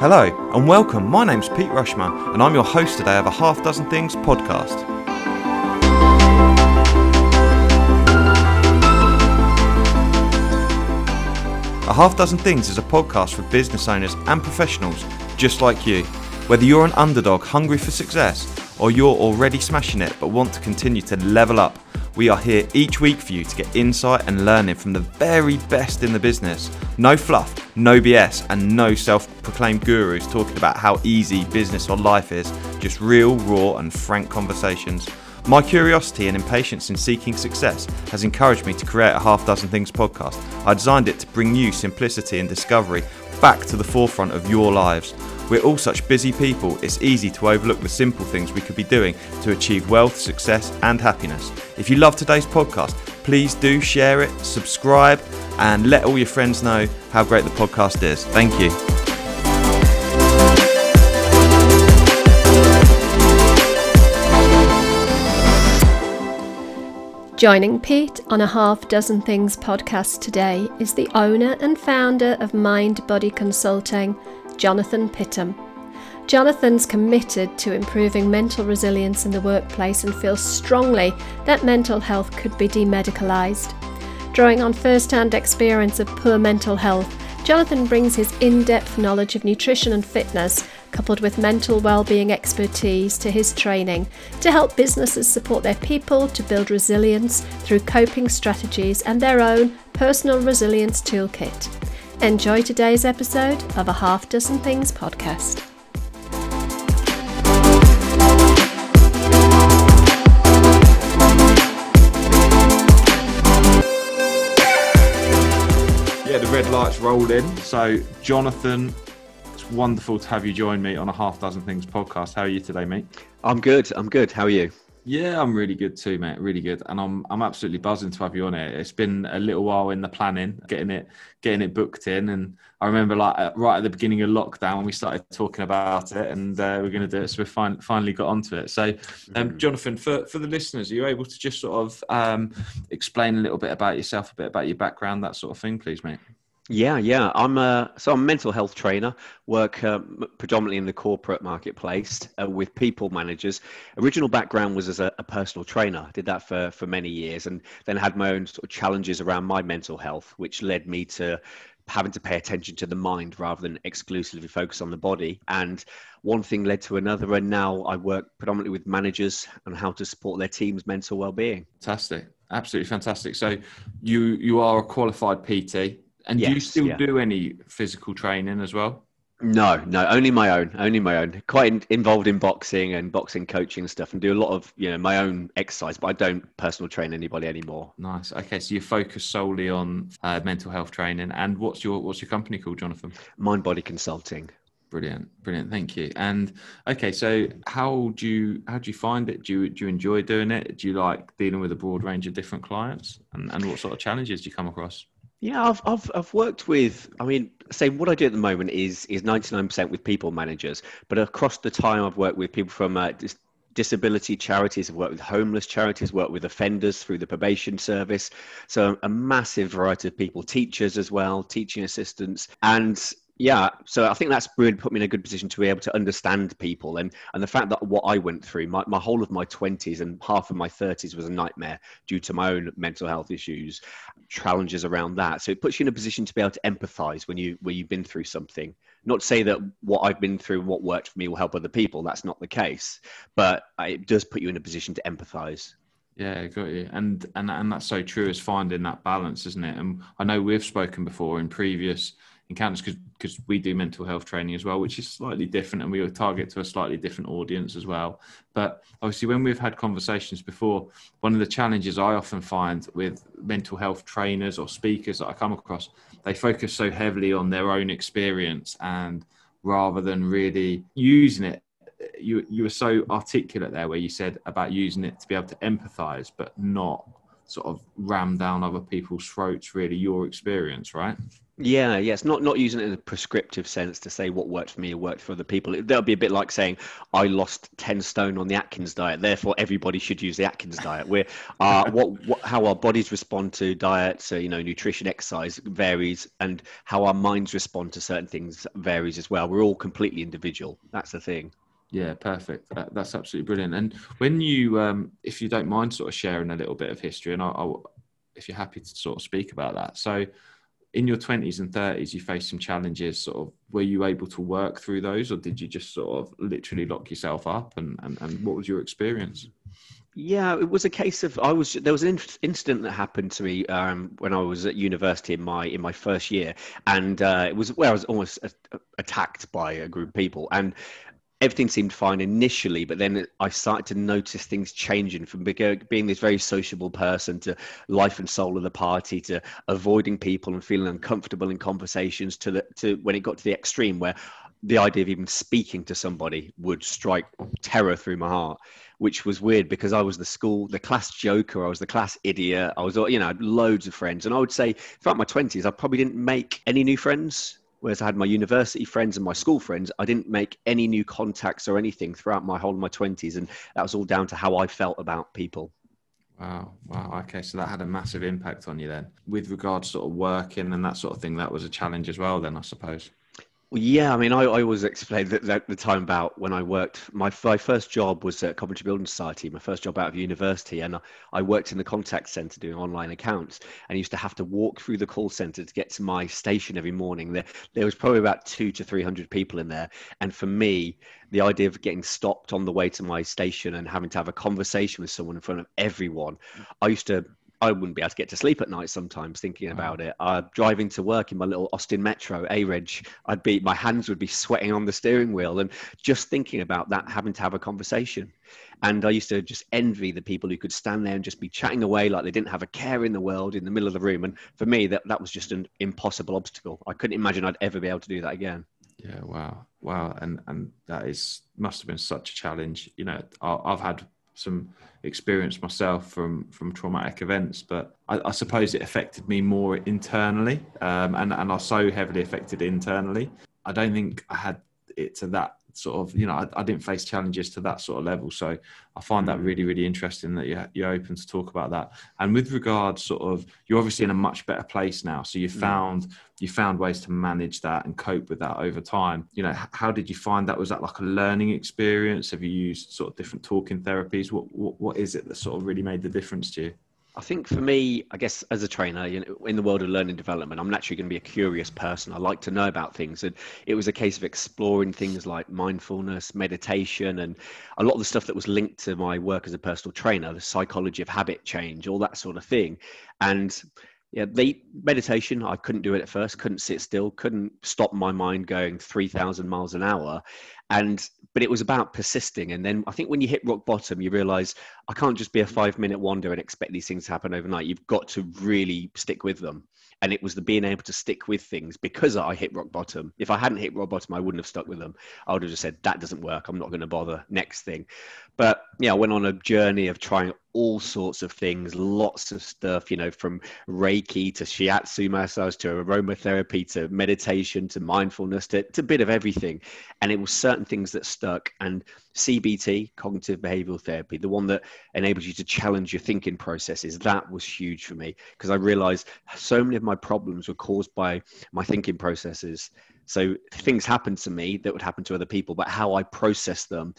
Hello and welcome. My name's Pete Rushmer and I'm your host today of a Half Dozen Things podcast. A Half Dozen Things is a podcast for business owners and professionals just like you. Whether you're an underdog hungry for success or you're already smashing it but want to continue to level up, we are here each week for you to get insight and learning from the very best in the business. No fluff, no BS, and no self proclaimed gurus talking about how easy business or life is, just real, raw, and frank conversations. My curiosity and impatience in seeking success has encouraged me to create a Half Dozen Things podcast. I designed it to bring you simplicity and discovery back to the forefront of your lives. We're all such busy people, it's easy to overlook the simple things we could be doing to achieve wealth, success, and happiness. If you love today's podcast, please do share it, subscribe, and let all your friends know how great the podcast is. Thank you. Joining Pete on a Half Dozen Things podcast today is the owner and founder of Mindbody Consulting, Jonathan Pittam. Jonathan's committed to improving mental resilience in the workplace and feels strongly that mental health could be demedicalised. Drawing on first hand experience of poor mental health, Jonathan brings his in depth knowledge of nutrition and fitness, coupled with mental well-being expertise, to his training to help businesses support their people to build resilience through coping strategies and their own personal resilience toolkit. Enjoy today's episode of a Half Dozen Things podcast. Yeah, the red lights rolled in. So, Jonathan, it's wonderful to have you join me on a Half Dozen Things podcast. How are you today, mate? I'm good. I'm good. How are you? Yeah, I'm really good too, mate. Really good, and I'm I'm absolutely buzzing to have you on it. It's been a little while in the planning, getting it getting it booked in, and I remember like right at the beginning of lockdown, when we started talking about it, and uh, we're going to do it. So we fin- finally got onto it. So, um, Mm. Jonathan, for for the listeners, are you able to just sort of um, explain a little bit about yourself, a bit about your background, that sort of thing, please, mate? Yeah, yeah. I'm a so I'm a mental health trainer. Work um, predominantly in the corporate marketplace uh, with people managers. Original background was as a, a personal trainer. Did that for for many years, and then had my own sort of challenges around my mental health, which led me to having to pay attention to the mind rather than exclusively focus on the body. And one thing led to another, and now I work predominantly with managers on how to support their team's mental well-being. Fantastic, absolutely fantastic. So, you you are a qualified PT, and do you still yeah. do any physical training as well? No, no, only my own, only my own. Quite in, involved in boxing and boxing coaching and stuff, and do a lot of you know my own exercise, but I don't personal train anybody anymore. Nice. Okay, so you focus solely on uh, mental health training, and what's your what's your company called, Jonathan? Mindbody consulting. Brilliant, brilliant. Thank you. And okay, so how do you how do you find it? Do you do you enjoy doing it? Do you like dealing with a broad range of different clients? And and what sort of challenges do you come across? Yeah, I've, I've I've worked with. I mean, say what I do at the moment is is ninety nine percent with people managers, but across the time I've worked with people from uh, dis- disability charities, I've worked with homeless charities, worked with offenders through the probation service, so a massive variety of people, teachers as well, teaching assistants, and yeah, so I think that's really put me in a good position to be able to understand people and and the fact that what I went through, my, my whole of my twenties and half of my thirties was a nightmare due to my own mental health issues, challenges around that. So it puts you in a position to be able to empathize when you when you've been through something. Not to say that what I've been through and what worked for me will help other people. That's not the case, but it does put you in a position to empathize. Yeah, got you. And and and that's so true as finding that balance, isn't it? And I know we've spoken before in previous encounters because we do mental health training as well, which is slightly different, and we will target to a slightly different audience as well. But obviously, when we've had conversations before, one of the challenges I often find with mental health trainers or speakers that I come across, they focus so heavily on their own experience and rather than really using it you you were so articulate there where you said about using it to be able to empathize but not sort of ram down other people's throats. Really, your experience, right? Yeah, yes, not not using it in a prescriptive sense to say what worked for me or worked for other people. That would be a bit like saying I lost ten stone on the Atkins diet, therefore everybody should use the Atkins diet. Where uh, what, what how our bodies respond to diets, so you know, nutrition, exercise varies, and how our minds respond to certain things varies as well. We're all completely individual. That's the thing. Yeah, perfect. That, that's absolutely brilliant. And when you, um, if you don't mind, sort of sharing a little bit of history, and I, I, if you're happy to sort of speak about that, so in your 20s and 30s you faced some challenges sort of were you able to work through those or did you just sort of literally lock yourself up and, and, and what was your experience? Yeah it was a case of i was there was an incident that happened to me um, when i was at university in my in my first year and uh, it was where i was almost attacked by a group of people and everything seemed fine initially, but then I started to notice things changing from being this very sociable person to life and soul of the party to avoiding people and feeling uncomfortable in conversations to the to when it got to the extreme where the idea of even speaking to somebody would strike terror through my heart which was weird because I was the school, the class joker, I was the class idiot. I was, you know, loads of friends. And I would say throughout my 20s, I probably didn't make any new friends whereas I had my university friends and my school friends, I didn't make any new contacts or anything throughout my whole of my 20s. And that was all down to how I felt about people. Wow. Wow. Okay. So that had a massive impact on you then. With regards sort of working and that sort of thing, that was a challenge as well, then, I suppose. Yeah, I mean, I, I always explain that, that the time about when I worked. My, my first job was at Coventry Building Society, my first job out of university, and I worked in the contact centre doing online accounts. And I used to have to walk through the call centre to get to my station every morning. There, there was probably about two to three hundred people in there, and for me, the idea of getting stopped on the way to my station and having to have a conversation with someone in front of everyone, I used to I wouldn't be able to get to sleep at night sometimes thinking about it. Uh, driving to work in my little Austin Metro, A Reg, I'd be, my hands would be sweating on the steering wheel. And just thinking about that, having to have a conversation. And I used to just envy the people who could stand there and just be chatting away like they didn't have a care in the world in the middle of the room. And for me, that, that was just an impossible obstacle. I couldn't imagine I'd ever be able to do that again. Yeah, wow, wow, and and that is must have been such a challenge. You know, I've had some experience myself from from traumatic events, but I, I suppose it affected me more internally, um, and and I was so heavily affected internally. I don't think I had it to that sort of you know I, I, didn't face challenges to that sort of level. So i find that really really interesting that you're, you're open to talk about that. And with regard sort of you're obviously in a much better place now. So you mm. found you found ways to manage that and cope with that over time. You know how did you find that? Was that like a learning experience? Have you used sort of different talking therapies? What what, what is it that sort of really made the difference to you I think for me, I guess as a trainer, you know, in the world of learning development, I'm naturally going to be a curious person. I like to know about things, and it was a case of exploring things like mindfulness, meditation, and a lot of the stuff that was linked to my work as a personal trainer, the psychology of habit change, all that sort of thing. And yeah, the meditation, I couldn't do it at first, couldn't sit still, couldn't stop my mind going 3,000 miles an hour and but it was about persisting. And then i think when you hit rock bottom you realize i can't just be a five minute wander and expect these things to happen overnight. You've got to really stick with them. And it was the being able to stick with things because i hit rock bottom. If i hadn't hit rock bottom i wouldn't have stuck with them. I would have just said that doesn't work. I'm not going to bother. Next thing. But yeah i went on a journey of trying all sorts of things, lots of stuff, you know, from Reiki to shiatsu massage to aromatherapy to meditation to mindfulness to, to a bit of everything. And it was certain things that stuck. And CBT, cognitive behavioral therapy, the one that enables you to challenge your thinking processes, that was huge for me because I realized so many of my problems were caused by my thinking processes. So things happened to me that would happen to other people, but how I process them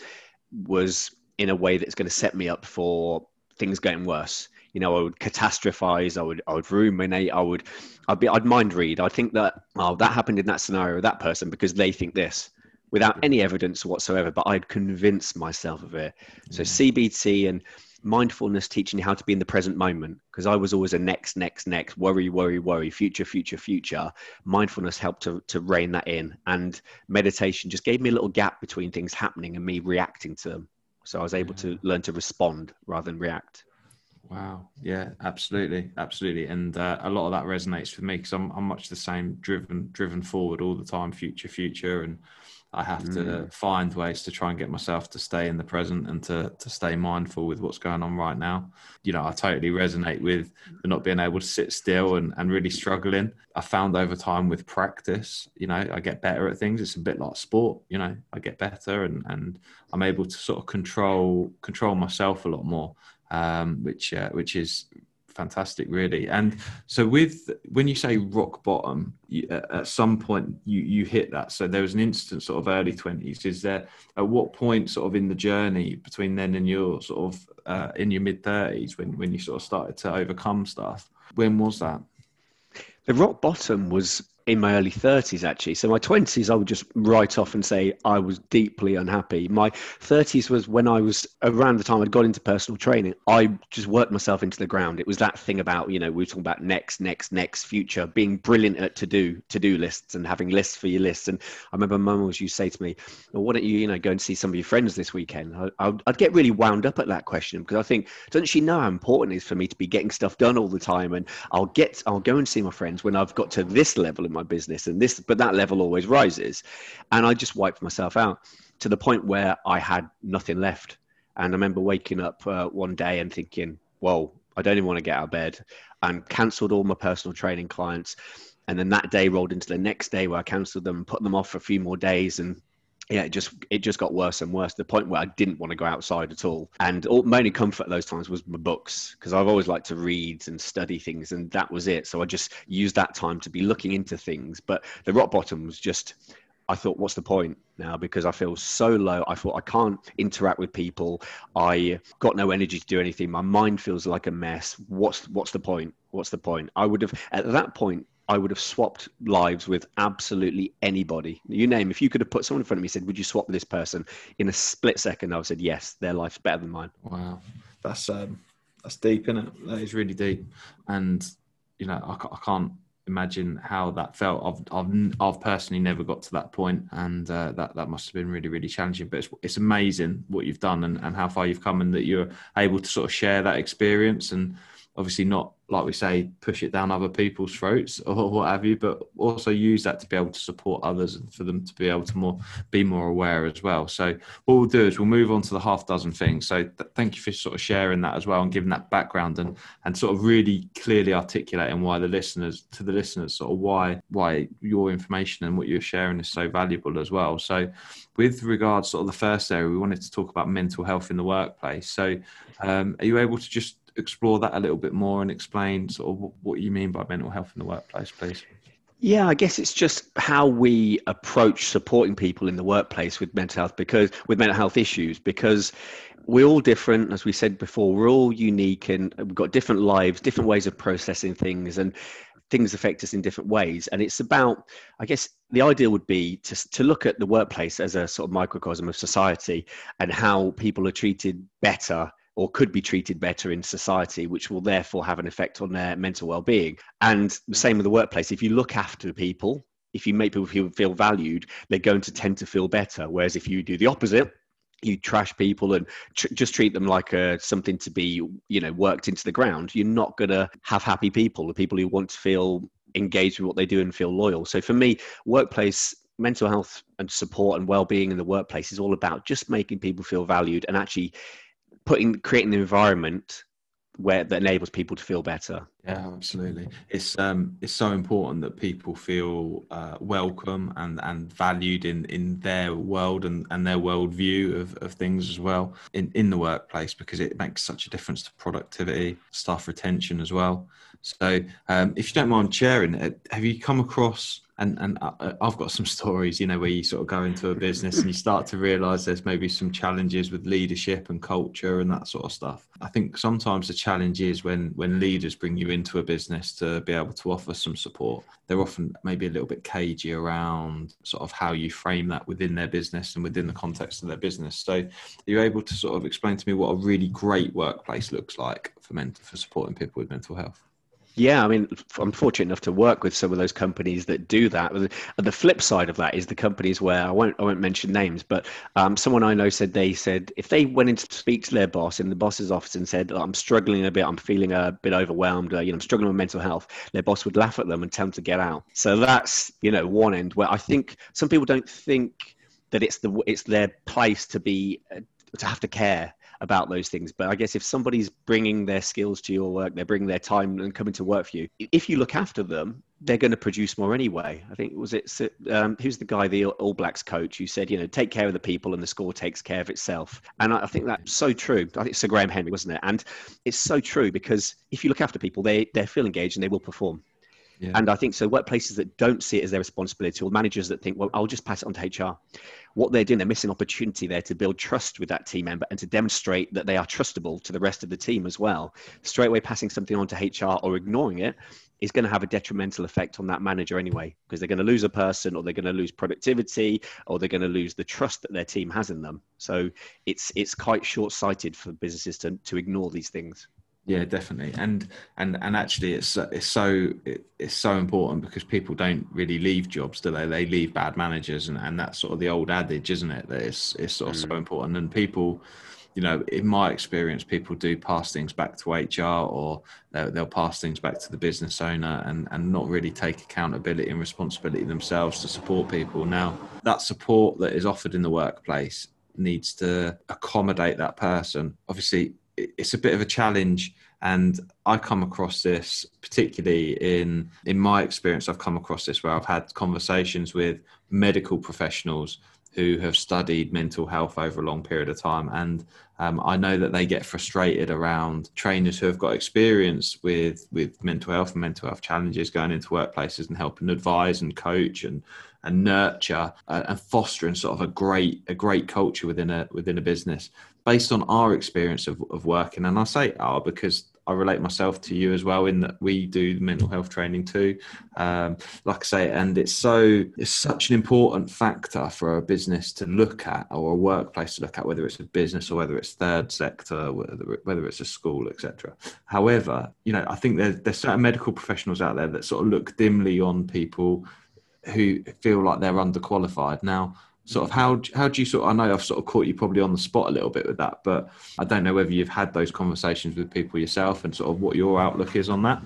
was in a way that's going to set me up for things getting worse. You know, I would catastrophize. I would, I would ruminate. I would, I'd be, I'd mind read. I think that, oh, that happened in that scenario, with that person, because they think this, without any evidence whatsoever. But I'd convince myself of it. So CBT and mindfulness teaching you how to be in the present moment because i was always a next next next worry worry worry future future future mindfulness helped to, to rein that in and meditation just gave me a little gap between things happening and me reacting to them so I was able to learn to respond rather than react. Wow. Yeah, absolutely. Absolutely. And uh, a lot of that resonates with me because I'm, I'm much the same driven, driven forward all the time, future, future. And I have mm. to find ways to try and get myself to stay in the present and to to stay mindful with what's going on right now. You know, I totally resonate with the not being able to sit still and, and really struggling. I found over time with practice, you know, I get better at things. It's a bit like sport, you know, I get better and, and I'm able to sort of control control myself a lot more, um, which uh, which is fantastic, really. And so, with when you say rock bottom, you, at some point you you hit that. So there was an instant sort of early twenties. Is there at what point, sort of in the journey between then and your sort of uh, in your mid thirties, when when you sort of started to overcome stuff? When was that? The rock bottom was in my early 30s actually. So my 20s i would just write off and say i was deeply unhappy. My 30s was when i was around the time i'd got into personal training. I just worked myself into the ground. It was that thing about you know we were talking about next next next future being brilliant at to do to do lists and having lists for your lists. And i remember mum always used to say to me well, why don't you you know go and see some of your friends this weekend? I, would get really wound up at that question because i think doesn't she know how important it is for me to be getting stuff done all the time? And i'll get i'll go and see my friends when i've got to this level in my my business and this but that level always rises. And i just wiped myself out to the point where i had nothing left. And i remember waking up uh, one day and thinking whoa i don't even want to get out of bed and cancelled all my personal training clients. And then that day rolled into the next day where i cancelled them put them off for a few more days and yeah, it just it just got worse and worse to the point where I didn't want to go outside at all. And all, my only comfort at those times was my books because I've always liked to read and study things, and that was it. So I just used that time to be looking into things. But the rock bottom was just I thought, what's the point now? Because I feel so low. I thought I can't interact with people. I got no energy to do anything. My mind feels like a mess. What's what's the point? What's the point? I would have at that point I would have swapped lives with absolutely anybody. You name, if you could have put someone in front of me and said, Would you swap with this person? In a split second, I would have said, Yes, their life's better than mine. Wow. That's um, that's deep, isn't it? That is really deep. And, you know, I, I can't imagine how that felt. I've, I've, I've personally never got to that point, and uh, that that must have been really, really challenging. But it's, it's amazing what you've done and, and how far you've come, and that you're able to sort of share that experience and obviously not like we say push it down other people's throats or what have you but also use that to be able to support others and for them to be able to more be more aware as well. So what we'll do is we'll move on to the half dozen things. So th- thank you for sort of sharing that as well and giving that background and and sort of really clearly articulating why the listeners to the listeners sort of why why your information and what you're sharing is so valuable as well. So with regards sort of the first area we wanted to talk about mental health in the workplace. So um, are you able to just explore that a little bit more and explain sort of what you mean by mental health in the workplace, please? Yeah, I guess it's just how we approach supporting people in the workplace with mental health because with mental health issues because we're all different as we said before we're all unique and we've got different lives different ways of processing things and things affect us in different ways and it's about i guess the idea would be to, to look at the workplace as a sort of microcosm of society and how people are treated better or could be treated better in society, which will therefore have an effect on their mental well-being. And the same with the workplace. If you look after people, if you make people feel, valued, they're going to tend to feel better. Whereas if you do the opposite, you trash people and tr- just treat them like a, something to be, you know, worked into the ground, you're not going to have happy people, the people who want to feel engaged with what they do and feel loyal. So for me, workplace mental health and support and well-being in the workplace is all about just making people feel valued and actually putting creating an environment where that enables people to feel better. Yeah, absolutely. It's um it's so important that people feel uh, welcome and and valued in in their world and and their worldview of, of things as well in in the workplace because it makes such a difference to productivity, staff retention as well. So, um, if you don't mind sharing, have you come across and and uh, I've got some stories, you know, where you sort of go into a business and you start to realize there's maybe some challenges with leadership and culture and that sort of stuff. I think sometimes the challenge is when when leaders bring you into a business to be able to offer some support, they're often maybe a little bit cagey around sort of how you frame that within their business and within the context of their business. So, are you able to sort of explain to me what a really great workplace looks like for mental for supporting people with mental health? Yeah, I mean, I'm fortunate enough to work with some of those companies that do that. The flip side of that is the companies where I won't I won't mention names, but um, someone I know said they said if they went in to speak to their boss in the boss's office and said I'm struggling a bit, I'm feeling a bit overwhelmed, uh, you know, I'm struggling with mental health, their boss would laugh at them and tell them to get out. So that's you know one end where I think some people don't think that it's the it's their place to be uh, to have to care about those things. But I guess if somebody's bringing their skills to your work, they're bringing their time and coming to work for you. If you look after them, they're going to produce more anyway. I think was it um, who's the guy, the All Blacks coach, who said, you know, take care of the people and the score takes care of itself. And I, I think that's so true. I think Sir Graham Henry wasn't it? And it's so true because if you look after people, they they feel engaged and they will perform. Yeah. And I think so. Workplaces that don't see it as their responsibility, or managers that think, "Well, I'll just pass it on to HR," what they're doing, they're missing opportunity there to build trust with that team member and to demonstrate that they are trustable to the rest of the team as well. Straight away passing something on to HR or ignoring it is going to have a detrimental effect on that manager anyway, because they're going to lose a person, or they're going to lose productivity, or they're going to lose the trust that their team has in them. So it's it's quite short sighted for businesses to to ignore these things. Yeah, definitely, and and and actually, it's it's so it, it's so important because people don't really leave jobs, do they? They leave bad managers, and, and that's sort of the old adage, isn't it? That it's it's sort of mm. so important, and people, you know, in my experience, people do pass things back to HR, or they'll, they'll pass things back to the business owner, and and not really take accountability and responsibility themselves to support people. Now, that support that is offered in the workplace needs to accommodate that person. Obviously, it's a bit of a challenge and i come across this particularly in in my experience i've come across this where i've had conversations with medical professionals who have studied mental health over a long period of time and um, i know that they get frustrated around trainers who have got experience with with mental health and mental health challenges going into workplaces and helping advise and coach and and nurture uh, and fostering sort of a great a great culture within a within a business based on our experience of, of working, and I say our because I relate myself to you as well in that we do mental health training too. Um, like I say, and it's so it's such an important factor for a business to look at or a workplace to look at, whether it's a business or whether it's third sector, whether, whether it's a school, etc. However, you know, I think there's there's certain medical professionals out there that sort of look dimly on people who feel like they're underqualified. Now, sort of how how do you sort of, I know I've sort of caught you probably on the spot a little bit with that, but I don't know whether you've had those conversations with people yourself and sort of what your outlook is on that.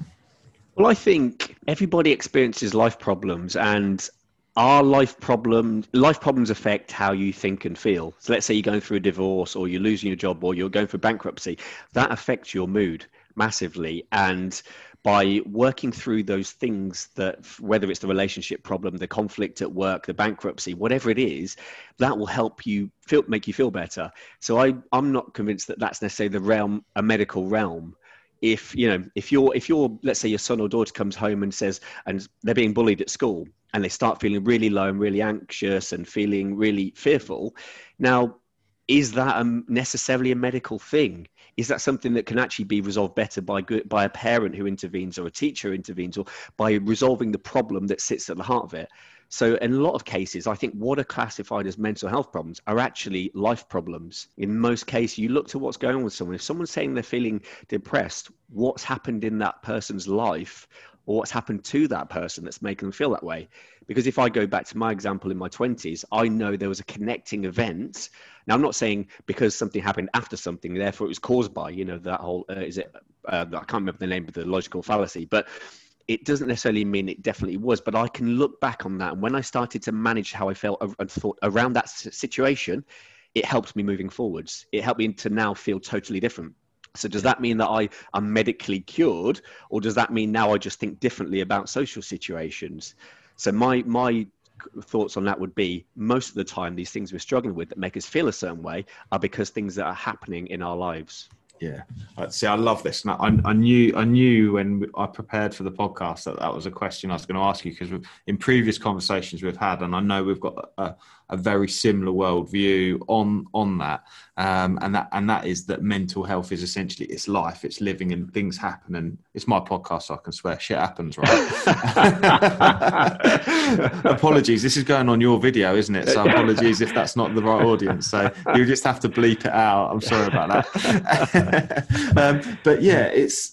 Well, I think everybody experiences life problems and our life problem life problems affect how you think and feel. So let's say you're going through a divorce or you're losing your job or you're going through bankruptcy, that affects your mood massively and by working through those things that whether it's the relationship problem the conflict at work the bankruptcy whatever it is that will help you feel make you feel better. So i i'm not convinced that that's necessarily the realm a medical realm. If you know if you're if you're let's say your son or daughter comes home and says and they're being bullied at school and they start feeling really low and really anxious and feeling really fearful now is that a, necessarily a medical thing is that something that can actually be resolved better by good, by a parent who intervenes or a teacher who intervenes or by resolving the problem that sits at the heart of it? So in a lot of cases i think what are classified as mental health problems are actually life problems. In most cases you look to what's going on with someone. If someone's saying they're feeling depressed what's happened in that person's life or what's happened to that person that's making them feel that way. Because if I go back to my example in my 20s, I know there was a connecting event. Now, I'm not saying because something happened after something, therefore it was caused by, you know, that whole, uh, is it, uh, I can't remember the name of the logical fallacy, but it doesn't necessarily mean it definitely was. But I can look back on that. And when I started to manage how I felt and thought around that situation, it helped me moving forwards. It helped me to now feel totally different. So does that mean that I am medically cured, or does that mean now I just think differently about social situations? So my my thoughts on that would be most of the time these things we're struggling with that make us feel a certain way are because things that are happening in our lives. Yeah, uh, see, I love this. Now, I, I, knew, I knew when I prepared for the podcast that that was a question I was going to ask you because in previous conversations we've had, and I know we've got a, a very similar worldview on on that, um, and that and that is that mental health is essentially it's life, it's living, and things happen. And it's my podcast, so I can swear shit happens, right? apologies, this is going on your video, isn't it? So apologies if that's not the right audience. So you just have to bleep it out. I'm sorry about that. um, but yeah, it's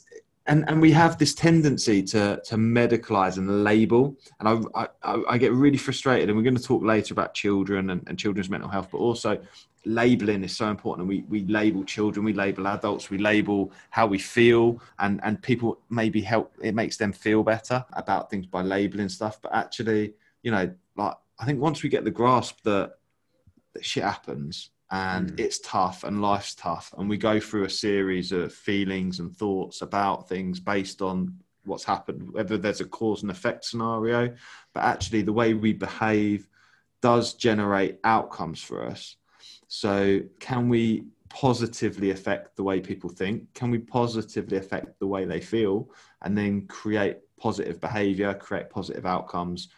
and and we have this tendency to to medicalize and label. And I, I, I get really frustrated and we're going to talk later about children and, and children's mental health but also labeling is so important. And we, we label children we label adults we label how we feel and and people maybe help it makes them feel better about things by labeling stuff. But actually you know like i think once we get the grasp that that shit happens and mm. it's tough and life's tough and we go through a series of feelings and thoughts about things based on what's happened whether there's a cause and effect scenario but actually the way we behave does generate outcomes for us. So can we positively affect the way people think? Can we positively affect the way they feel? And then create positive behavior create positive outcomes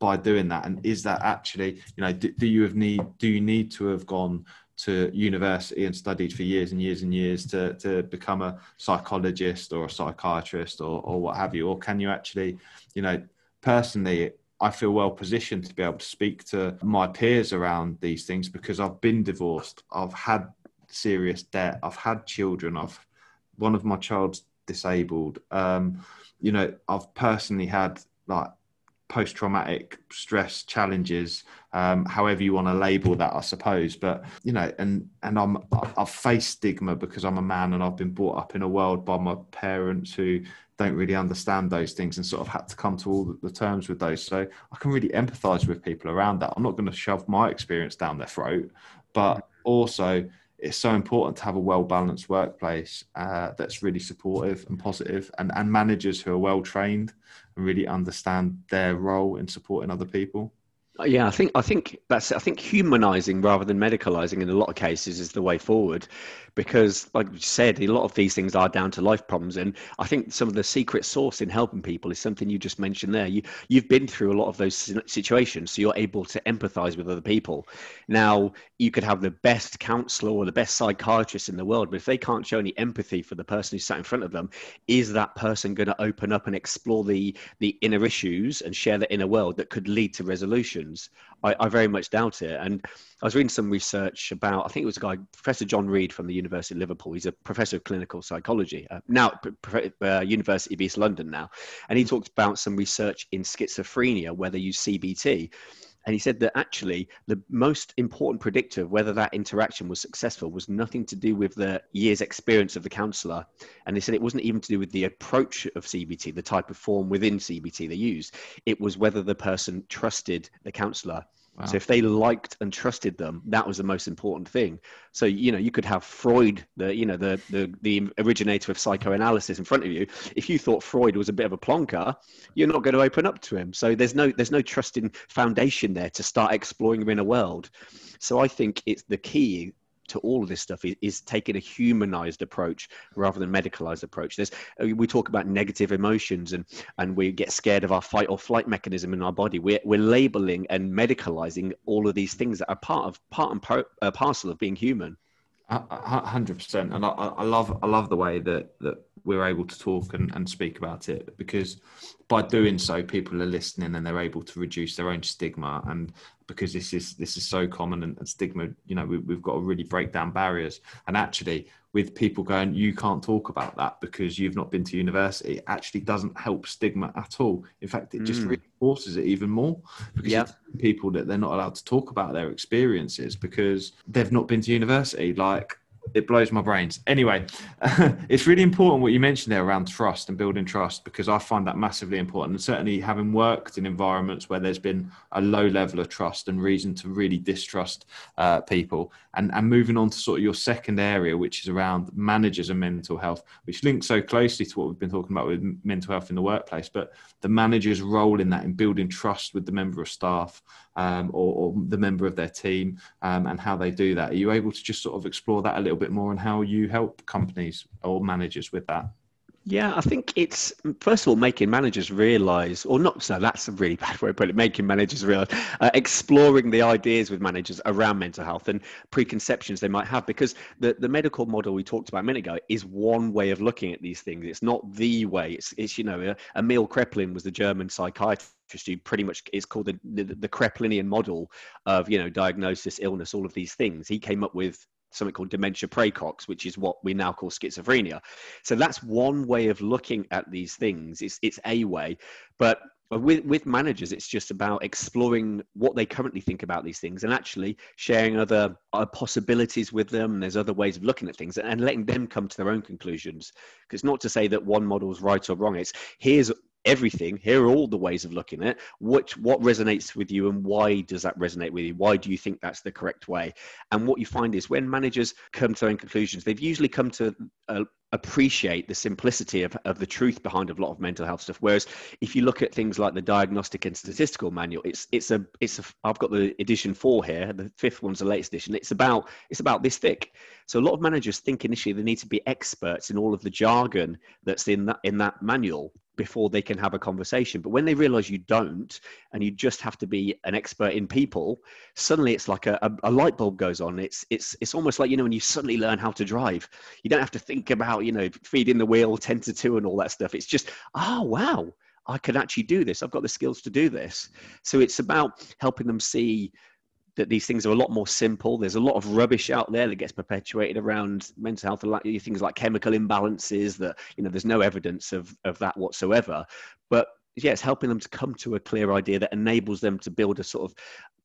by doing that? And is that actually you know do, do, you have need do you need to have gone to university and studied for years and years and years to to become a psychologist or a psychiatrist or or what have you? Or can you actually you know personally I feel well positioned to be able to speak to my peers around these things because I've been divorced I've had serious debt I've had children I've one of my child's disabled. Um you know I've personally had like post traumatic stress challenges, um, however you want to label that, I suppose. But you know, and and I'm I've faced stigma because I'm a man and I've been brought up in a world by my parents who don't really understand those things and sort of had to come to all the terms with those. So I can really empathise with people around that. I'm not going to shove my experience down their throat, but also it's so important to have a well balanced workplace uh, that's really supportive and positive and, and managers who are well trained and really understand their role in supporting other people. Yeah, I think I think that's I think humanizing rather than medicalizing in a lot of cases is the way forward because like you said a lot of these things are down to life problems. And i think some of the secret sauce in helping people is something you just mentioned there. You you've been through a lot of those situations so you're able to empathize with other people. Now you could have the best counselor or the best psychiatrist in the world but if they can't show any empathy for the person who's sat in front of them is that person going to open up and explore the the inner issues and share the inner world that could lead to I, I very much doubt it and I was reading some research about, I think it was a guy, Professor John Read from the University of Liverpool. He's a professor of clinical psychology, uh, now uh, University of East London now. And he talked about some research in schizophrenia where they use CBT. And he said that actually the most important predictor of whether that interaction was successful was nothing to do with the year's experience of the counselor. And they said it wasn't even to do with the approach of CBT, the type of form within CBT they used. It was whether the person trusted the counselor Wow. So if they liked and trusted them, that was the most important thing. So you know, you could have Freud, the you know the the the originator of psychoanalysis, in front of you. If you thought Freud was a bit of a plonker, you're not going to open up to him. So there's no there's no trusting foundation there to start exploring him in a world. So I think it's the key to all of this stuff is, is taking a humanized approach rather than medicalized approach. There's uh, we talk about negative emotions and and we get scared of our fight or flight mechanism in our body. We're we're labeling and medicalizing all of these things that are part of part and par, uh, parcel of being human. Hundred percent, and I, I love I love the way that that we're able to talk and, and speak about it because by doing so people are listening and they're able to reduce their own stigma. And because this is this is so common and, and stigma you know we, we've got to really break down barriers. And actually with people going you can't talk about that because you've not been to university it actually doesn't help stigma at all. In fact it just mm. reinforces it even more because people that they're not allowed to talk about their experiences because they've not been to university. Like it blows my brains. Anyway, it's really important what you mentioned there around trust and building trust because I find that massively important. And certainly, having worked in environments where there's been a low level of trust and reason to really distrust uh, people, and, and moving on to sort of your second area, which is around managers and mental health, which links so closely to what we've been talking about with mental health in the workplace. But the manager's role in that, in building trust with the member of staff um, or, or, the member of their team, um, and how they do that. Are you able to just sort of explore that a little bit more and how you help companies or managers with that? Yeah, I think it's first of all making managers realize, or not. So that's a really bad way, but it making managers realize, uh, exploring the ideas with managers around mental health and preconceptions they might have, because the the medical model we talked about a minute ago is one way of looking at these things. It's not the way. It's it's you know, Emil Kraepelin was the German psychiatrist who pretty much is called the, the, the Kraepelinian model of you know diagnosis, illness, all of these things. He came up with something called dementia praecox, which is what we now call schizophrenia. So that's one way of looking at these things. It's, it's a way, but with, with managers, it's just about exploring what they currently think about these things and actually sharing other, other possibilities with them. There's other ways of looking at things and letting them come to their own conclusions. Because not to say that one model is right or wrong. It's here's everything. Here are all the ways of looking at it. Which what resonates with you, and why does that resonate with you? Why do you think that's the correct way? And what you find is when managers come to their own conclusions, they've usually come to uh, appreciate the simplicity of, of the truth behind a lot of mental health stuff. Whereas if you look at things like the diagnostic and statistical manual, it's it's a it's a I've got the edition four here. The fifth one's the latest edition. It's about it's about this thick. So a lot of managers think initially they need to be experts in all of the jargon that's in that in that manual before they can have a conversation. But when they realize you don't, and you just have to be an expert in people, suddenly it's like a, a, a, light bulb goes on. It's it's it's almost like you know when you suddenly learn how to drive, you don't have to think about you know feeding the wheel ten to two and all that stuff. It's just oh wow. I can actually do this. I've got the skills to do this. So it's about helping them see that these things are a lot more simple. There's a lot of rubbish out there that gets perpetuated around mental health, and things like chemical imbalances. That you know, there's no evidence of of that whatsoever. But yeah, it's helping them to come to a clear idea that enables them to build a sort of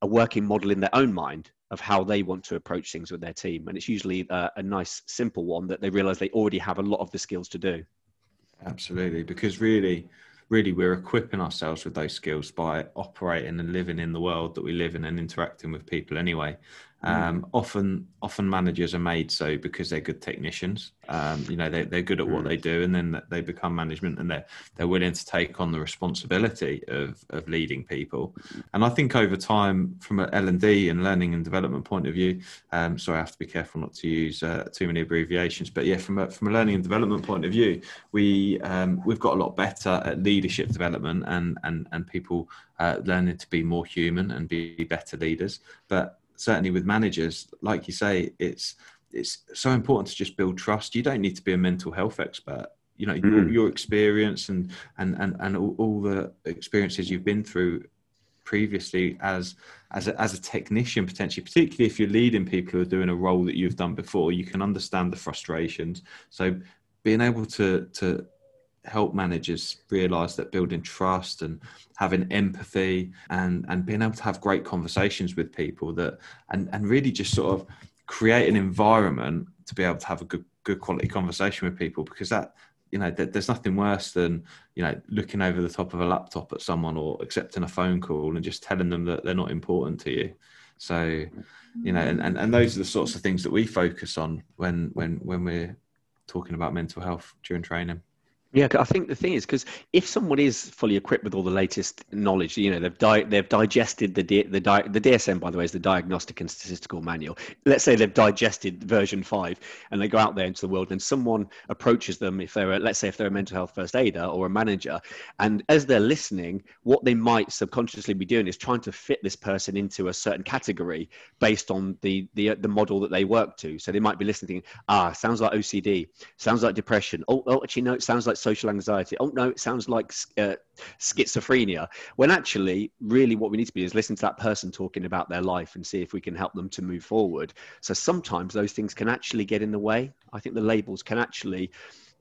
a working model in their own mind of how they want to approach things with their team. And it's usually a, a nice, simple one that they realize they already have a lot of the skills to do. Absolutely, because really really we're equipping ourselves with those skills by operating and living in the world that we live in and interacting with people anyway Mm. Um, often, often managers are made so because they're good technicians. Um, you know, they, they're good at what mm. they do, and then they become management, and they're they're willing to take on the responsibility of of leading people. And I think over time, from an L and D and learning and development point of view, um, sorry, I have to be careful not to use uh, too many abbreviations, but yeah, from a from a learning and development point of view, we um, we've got a lot better at leadership development and and and people uh, learning to be more human and be better leaders, but certainly with managers, like you say, it's it's so important to just build trust. You don't need to be a mental health expert. You know, mm. your, your, experience and and and and all, all, the experiences you've been through previously as as a, as a technician potentially particularly if you're leading people who are doing a role that you've done before you can understand the frustrations so being able to to help managers realize that building trust and having empathy and and being able to have great conversations with people that and and really just sort of create an environment to be able to have a good good quality conversation with people because that you know there's nothing worse than you know looking over the top of a laptop at someone or accepting a phone call and just telling them that they're not important to you. So you know and, and, and those are the sorts of things that we focus on when when when we're talking about mental health during training yeah, I think the thing is because if someone is fully equipped with all the latest knowledge, you know, they've di- they've digested the the di- the DSM by the way is the Diagnostic and Statistical Manual. Let's say they've digested version five, and they go out there into the world, and someone approaches them if they're a, let's say if they're a mental health first aider or a manager, and as they're listening, what they might subconsciously be doing is trying to fit this person into a certain category based on the the the model that they work to. So they might be listening, thinking, ah, sounds like OCD, sounds like depression. Oh, oh actually no, it sounds like social anxiety. Oh no, it sounds like uh, schizophrenia. When actually, really, what we need to be is listen to that person talking about their life and see if we can help them to move forward. So sometimes those things can actually get in the way. I think the labels can actually.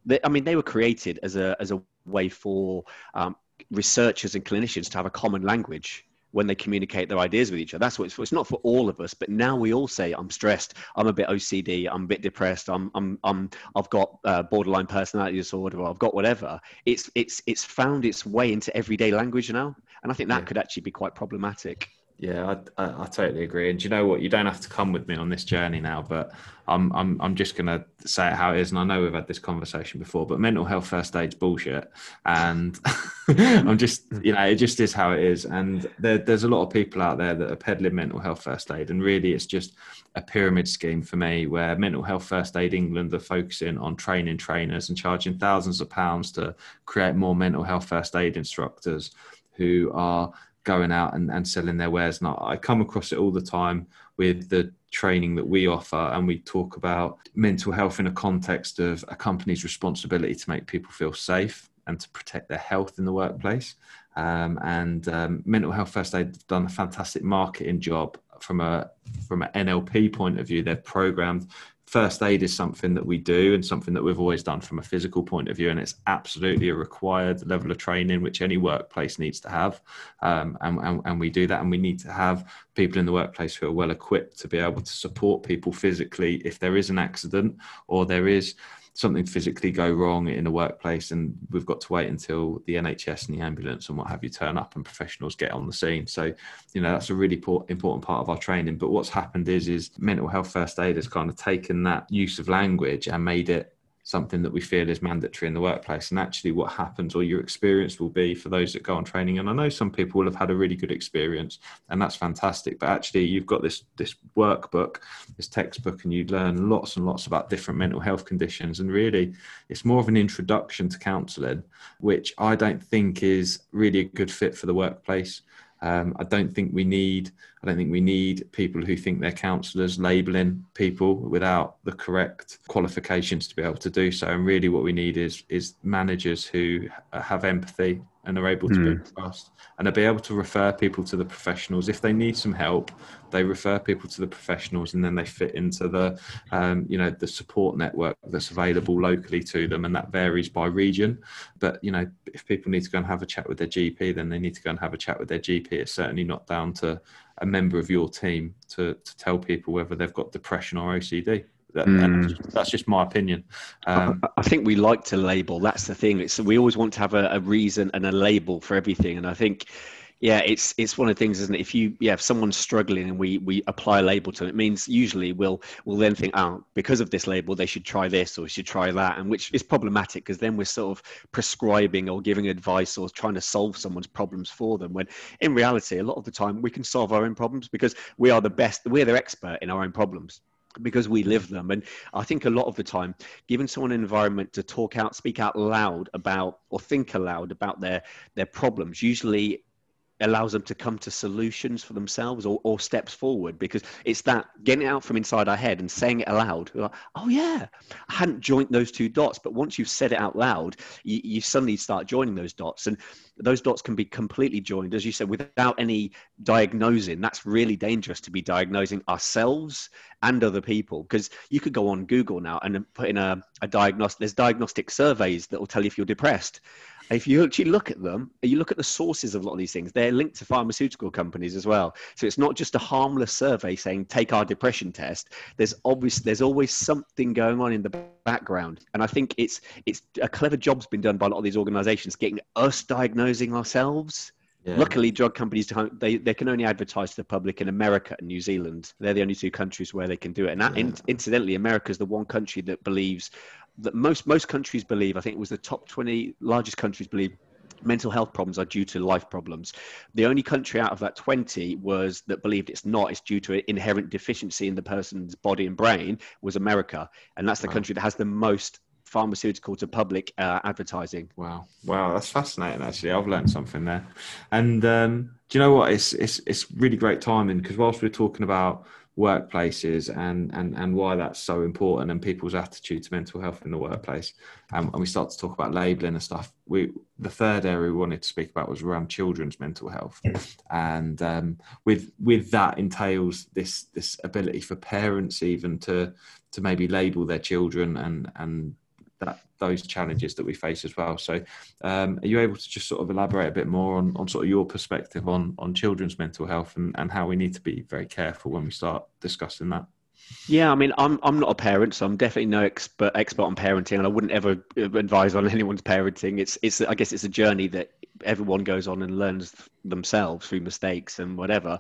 They, I mean, they were created as a as a way for um, researchers and clinicians to have a common language when they communicate their ideas with each other. That's what it's for. It's not for all of us, but now we all say, "I'm stressed. I'm a bit OCD. I'm a bit depressed. I'm, I'm, I'm I've got uh, borderline personality disorder, or I've got whatever." It's, it's, it's found its way into everyday language now, and I think that yeah. could actually be quite problematic. Yeah, I, I, I, totally agree. And you know what? You don't have to come with me on this journey now, but I'm I'm I'm just gonna say it how it is. And I know we've had this conversation before, but mental health first aid's bullshit. And I'm just you know it just is how it is. And there, there's a lot of people out there that are peddling mental health first aid, and really it's just a pyramid scheme for me, where mental health first aid England are focusing on training trainers and charging thousands of pounds to create more mental health first aid instructors who are going out and, and selling their wares. And I come across it all the time with the training that we offer, and we talk about mental health in a context of a company's responsibility to make people feel safe and to protect their health in the workplace. Um, and um, mental health first aid have done a fantastic marketing job from a from an NLP point of view. They've programmed first aid is something that we do and something that we've always done from a physical point of view and it's absolutely a required level of training which any workplace needs to have. Um, and, and, and, we do that and we need to have people in the workplace who are well equipped to be able to support people physically if there is an accident or there is something physically go wrong in a workplace and we've got to wait until the NHS and the ambulance and what have you turn up and professionals get on the scene. So, you know, that's a really important part of our training. But what's happened is, is mental health first aid has kind of taken that use of language and made it something that we feel is mandatory in the workplace. And actually, what happens or your experience will be for those that go on training. And I know some people will have had a really good experience, and that's fantastic. But actually, you've got this this workbook, this textbook, and you learn lots and lots about different mental health conditions. And really, it's more of an introduction to counselling, which I don't think is really a good fit for the workplace. Um, I don't think we need. I don't think we need people who think they're counsellors labeling people without the correct qualifications to be able to do so. And really, what we need is is managers who have empathy and are able to mm. build trust and are be able to refer people to the professionals. If they need some help they refer people to the professionals and then they fit into the um, you know the support network that's available locally to them and that varies by region. But you know if people need to go and have a chat with their gp then they need to go and have a chat with their gp it's certainly not down to a member of your team to, to tell people whether they've got depression or ocd that, mm. that's, just, my opinion. Um, I, I, think we like to label. That's the thing. It's we always want to have a, a, reason and a label for everything. And I think, yeah, it's it's one of the things, isn't it? If you yeah, if someone's struggling and we we apply a label to them, it means usually we'll we'll then think, oh, because of this label, they should try this or should try that, and which is problematic because then we're sort of prescribing or giving advice or trying to solve someone's problems for them. When in reality, a lot of the time we can solve our own problems because we are the best, we're the expert in our own problems because we live them. And I think a lot of the time, giving someone an environment to talk out, speak out loud about, or think aloud about their their problems, usually allows them to come to solutions for themselves or, or steps forward because it's that getting it out from inside our head and saying it aloud like, oh yeah i hadn't joined those two dots. But once you've said it out loud you, you suddenly start joining those dots and those dots can be completely joined as you said without any diagnosing. That's really dangerous to be diagnosing ourselves and other people because you could go on google now and put in a, a diagnostic there's diagnostic surveys that will tell you if you're depressed if you actually look at them, you look at the sources of a lot of these things, they're linked to pharmaceutical companies as well. So it's not just a harmless survey saying take our depression test. There's obvious there's always something going on in the background. And I think it's it's a clever job's been done by a lot of these organizations getting us diagnosing ourselves. Yeah. Luckily, drug companies they, they can only advertise to the public in America and New Zealand. They're the only two countries where they can do it. And that, yeah. in, incidentally, America is the one country that believes that most most countries believe. I think it was the top twenty largest countries believe mental health problems are due to life problems. The only country out of that 20 was that believed it's not, it's due to an inherent deficiency in the person's body and brain was America. And that's the wow. country that has the most pharmaceutical to public uh, advertising. Wow. Wow. That's fascinating. Actually, I've learned something there. And um, do you know what? It's, it's, it's really great timing because whilst we're talking about workplaces and, and, and why that's so important and people's attitude to mental health in the workplace. Um, and we start to talk about labeling and stuff. We the third area we wanted to speak about was around children's mental health, and um, with with that entails this this ability for parents even to to maybe label their children and and that those challenges that we face as well. So, um, are you able to just sort of elaborate a bit more on, on sort of your perspective on on children's mental health and, and how we need to be very careful when we start discussing that? Yeah, I mean, I'm I'm not a parent, so I'm definitely no expert expert on parenting, and I wouldn't ever advise on anyone's parenting. It's it's I guess it's a journey that everyone goes on and learns themselves through mistakes and whatever.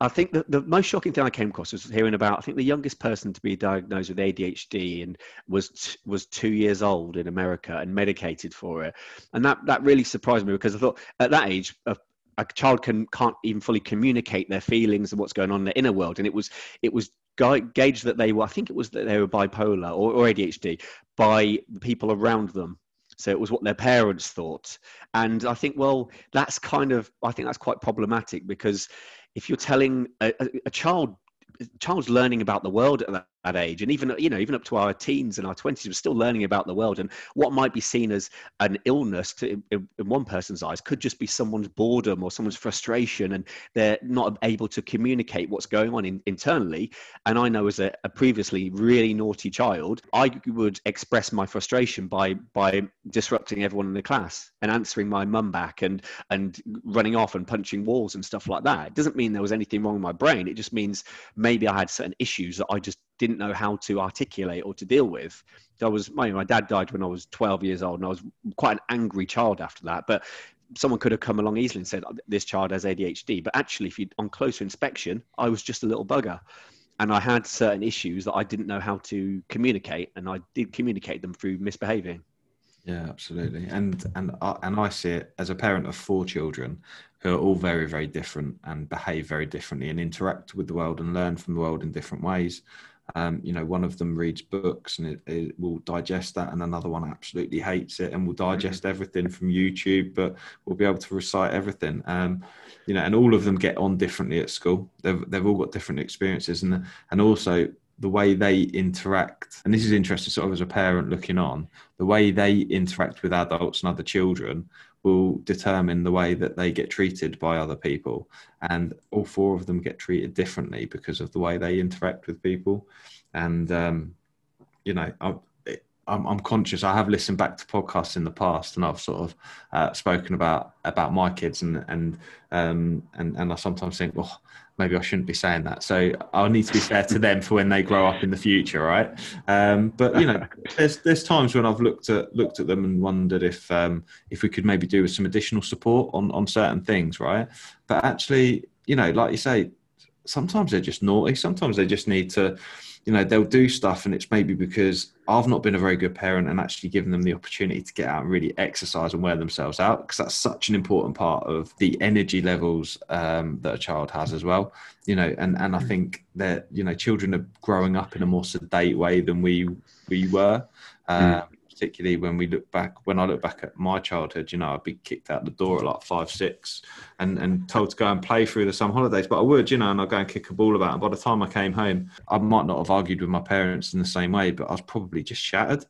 I think that the most shocking thing I came across was hearing about. I think the youngest person to be diagnosed with ADHD and was was two years old in America and medicated for it, and that that really surprised me because I thought at that age a, a child can can't even fully communicate their feelings and what's going on in the inner world, and it was it was gauged that they were. I think it was that they were bipolar or, or ADHD by the people around them so it was what their parents thought. And I think, well, that's kind of, I think that's quite problematic because if you're telling a, a, a child, a child's learning about the world at that, that age. And even you know even up to our teens and our 20s we're still learning about the world. And what might be seen as an illness to, in, in, one person's eyes could just be someone's boredom or someone's frustration and they're not able to communicate what's going on in, internally. And i know as a, a, previously really naughty child i would express my frustration by by disrupting everyone in the class and answering my mum back and and running off and punching walls and stuff like that. It doesn't mean there was anything wrong with my brain. It just means maybe i had certain issues that i just didn't know how to articulate or to deal with. I was my, my dad died when I was 12 years old, and I was quite an angry child after that. But someone could have come along easily and said oh, this child has ADHD. But actually, if you on closer inspection, I was just a little bugger. And I had certain issues that I didn't know how to communicate, and I did communicate them through misbehaving. Yeah, absolutely. And and and I see it as a parent of four children who are all very very different and behave very differently and interact with the world and learn from the world in different ways. Um, you know, one of them reads books and it, it, will digest that, and another one absolutely hates it and will mm-hmm. digest everything from YouTube, but will be able to recite everything. Um, you know, and all of them get on differently at school. They've they've all got different experiences, and and also the way they interact, and this is interesting, sort of as a parent looking on, the way they interact with adults and other children will determine the way that they get treated by other people. And all four of them get treated differently because of the way they interact with people. And, um, you know, I, I'm, I'm, conscious. I have listened back to podcasts in the past, and I've sort of uh, spoken about about my kids, and and um, and and I sometimes think, well, maybe I shouldn't be saying that. So I'll need to be fair to them for when they grow up in the future, right? Um, but you know, there's there's times when I've looked at looked at them and wondered if um, if we could maybe do with some additional support on on certain things, right? But actually, you know, like you say, sometimes they're just naughty. Sometimes they just need to you know they'll do stuff and it's maybe because i've not been a very good parent and actually given them the opportunity to get out and really exercise and wear themselves out because that's such an important part of the energy levels um, that a child has as well you know and and i mm. think that you know children are growing up in a more sedate way than we we were mm. um, particularly when we look back when I look back at my childhood, you know, I'd be kicked out the door at like five, six and, and told to go and play through the summer holidays. But I would, you know, and I'd go and kick a ball about. And by the time I came home, I might not have argued with my parents in the same way, but I was probably just shattered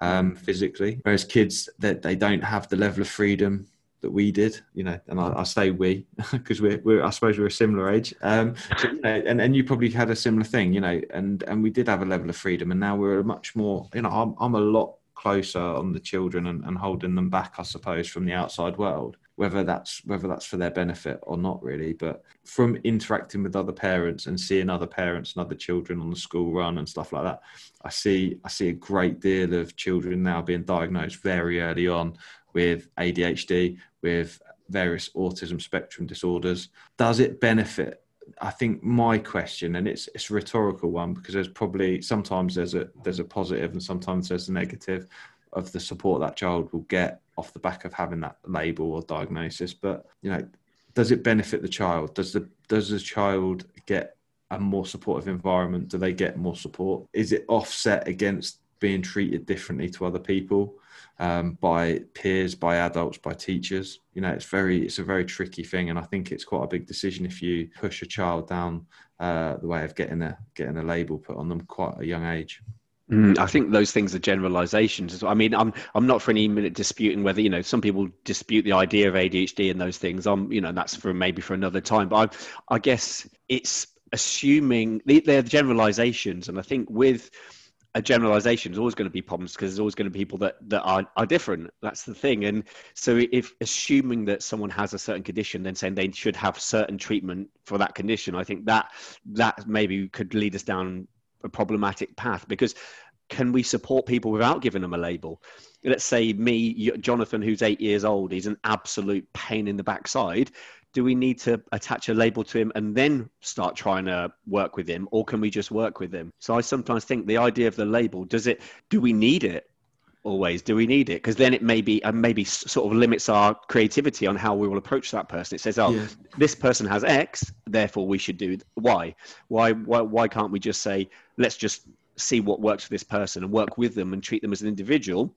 um, physically. Whereas kids that they don't have the level of freedom that we did, you know, and I, I say we because we're, we're, I suppose we're a similar age. Um, so, you know, and, and you probably had a similar thing, you know, and, and we did have a level of freedom and now we're a much more, you know, I'm, I'm a lot closer on the children and, and holding them back, I suppose, from the outside world. Whether that's whether that's for their benefit or not, really. But from interacting with other parents and seeing other parents and other children on the school run and stuff like that, I see I see a great deal of children now being diagnosed very early on with ADHD, with various autism spectrum disorders. Does it benefit I think my question, and it's it's a rhetorical one because there's probably sometimes there's a there's a positive and sometimes there's a negative of the support that child will get off the back of having that label or diagnosis. But you know, does it benefit the child? Does the does the child get a more supportive environment? Do they get more support? Is it offset against being treated differently to other people? Um, by peers, by adults, by teachers. You know, it's very, it's a very tricky thing, and I think it's quite a big decision if you push a child down uh, the way of getting a getting a label put on them quite a young age. Mm, I think those things are generalizations. I mean, I'm I'm not for any minute disputing whether you know some people dispute the idea of ADHD and those things. I'm you know that's for maybe for another time. But I, I guess it's assuming they're generalizations, and I think with a generalization is always going to be problems because there's always going to be people that, that are, are different. That's the thing. And so if assuming that someone has a certain condition, then saying they should have certain treatment for that condition, I think that that maybe could lead us down a problematic path because can we support people without giving them a label? Let's say me, Jonathan, who's eight years old, he's an absolute pain in the backside do we need to attach a label to him and then start trying to work with him or can we just work with him? So i sometimes think the idea of the label does it do we need it always? Do we need it? Because then it maybe and maybe sort of limits our creativity on how we will approach that person. It says oh yeah. this person has x therefore we should do y. Why why why can't we just say let's just see what works for this person and work with them and treat them as an individual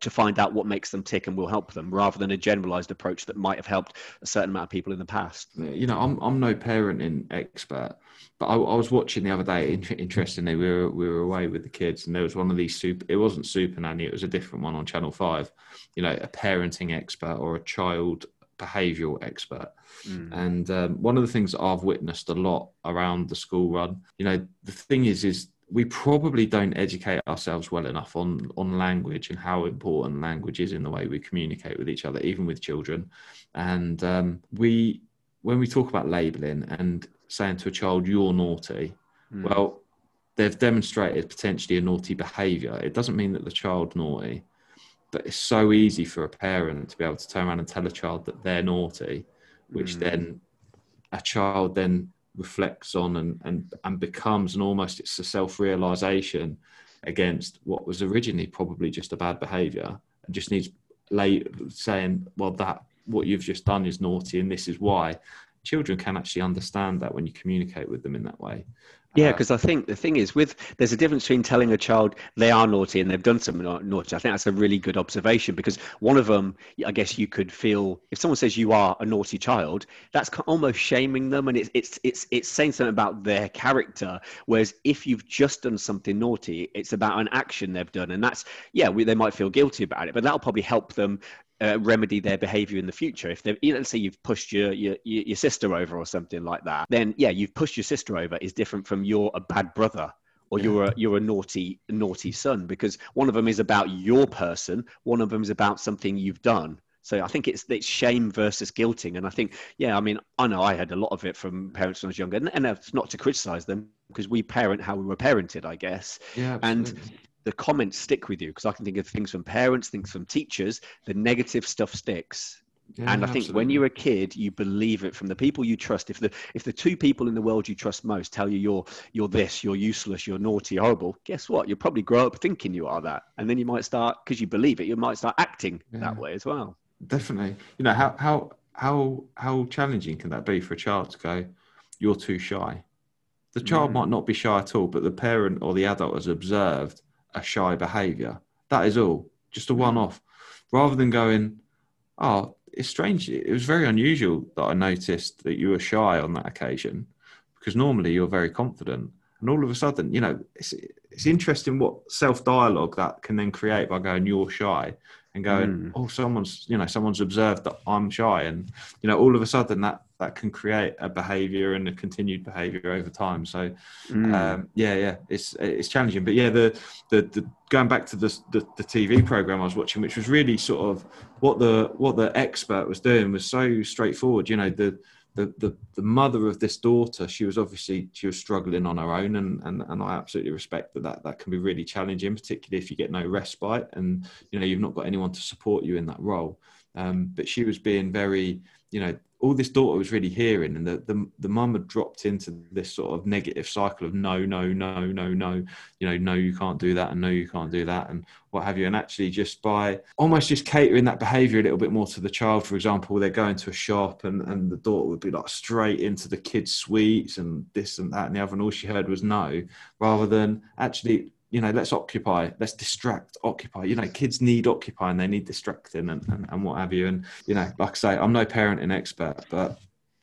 to find out what makes them tick and will help them rather than a generalized approach that might have helped a certain amount of people in the past you know i'm, I'm no parenting expert but I, I was watching the other day interestingly we were, we were away with the kids and there was one of these super it wasn't super nanny it was a different one on channel 5 you know a parenting expert or a child behavioral expert mm. and um, one of the things i've witnessed a lot around the school run you know the thing is is we probably don't educate ourselves well enough on on language and how important language is in the way we communicate with each other, even with children. And um, we, when we talk about labeling and saying to a child, "You're naughty," mm. well, they've demonstrated potentially a naughty behaviour. It doesn't mean that the child naughty, but it's so easy for a parent to be able to turn around and tell a child that they're naughty, which mm. then a child then reflects on and, and, and becomes and almost it's a self-realization against what was originally probably just a bad behavior and just needs late saying well that what you've just done is naughty and this is why. Children can actually understand that when you communicate with them in that way yeah, because uh, I think the thing is, with there's a difference between telling a child they are naughty and they've done something naughty. I think that's a really good observation because one of them, I guess, you could feel if someone says you are a naughty child, that's almost shaming them, and it's it's it's it's saying something about their character. Whereas if you've just done something naughty, it's about an action they've done, and that's yeah, we, they might feel guilty about it, but that'll probably help them uh, remedy their behavior in the future. If they let's say you've pushed your, your your sister over or something like that, then yeah, you've pushed your sister over is different from you're a bad brother or you're a you're a naughty naughty son because one of them is about your person, one of them is about something you've done. So I think it's it's shame versus guilting, and I think yeah, I mean I know I had a lot of it from parents when I was younger, and, and it's not to criticise them because we parent how we were parented, I guess. Yeah, absolutely. and the comments stick with you because I can think of things from parents, things from teachers. The negative stuff sticks. Yeah, and I think when you're a kid, you believe it from the people you trust. If the if the two people in the world you trust most tell you you're you're this, you're useless, you're naughty, horrible, guess what? You'll probably grow up thinking you are that, and then you might start because you believe it. You might start acting yeah. that way as well. Definitely. You know how how how how challenging can that be for a child to go? You're too shy. The child mm. might not be shy at all, but the parent or the adult has observed a shy behavior. That is all, just a one off. Rather than going, oh, it's strange. It was very unusual that I noticed that you were shy on that occasion because normally you're very confident. And all of a sudden, you know, it's, it's interesting what self dialogue that can then create by going, you're shy and going, mm. oh, someone's, you know, someone's observed that I'm shy. And, you know, all of a sudden that that can create a behavior and a continued behavior over time. So, mm. um, yeah, yeah, it's it's challenging. But yeah, the the, the going back to the, the, the TV program I was watching, which was really sort of what the what the expert was doing was so straightforward. You know, the the, the, the mother of this daughter, she was obviously she was struggling on her own, and, and, and I absolutely respect that, that that can be really challenging, particularly if you get no respite and you know you've not got anyone to support you in that role. Um, but she was being very, you know, all this daughter was really hearing, and the, the the mum had dropped into this sort of negative cycle of no, no, no, no, no, you know, no, you can't do that, and no, you can't do that, and what have you. And actually, just by almost just catering that behaviour a little bit more to the child, for example, they're going to a shop, and and the daughter would be like straight into the kids' sweets and this and that and the other, and all she heard was no, rather than actually you know, let's occupy, let's distract, occupy. You know, kids need occupying, they need distracting and, and, and what have you. And, you know, like I say, I'm no parenting expert, but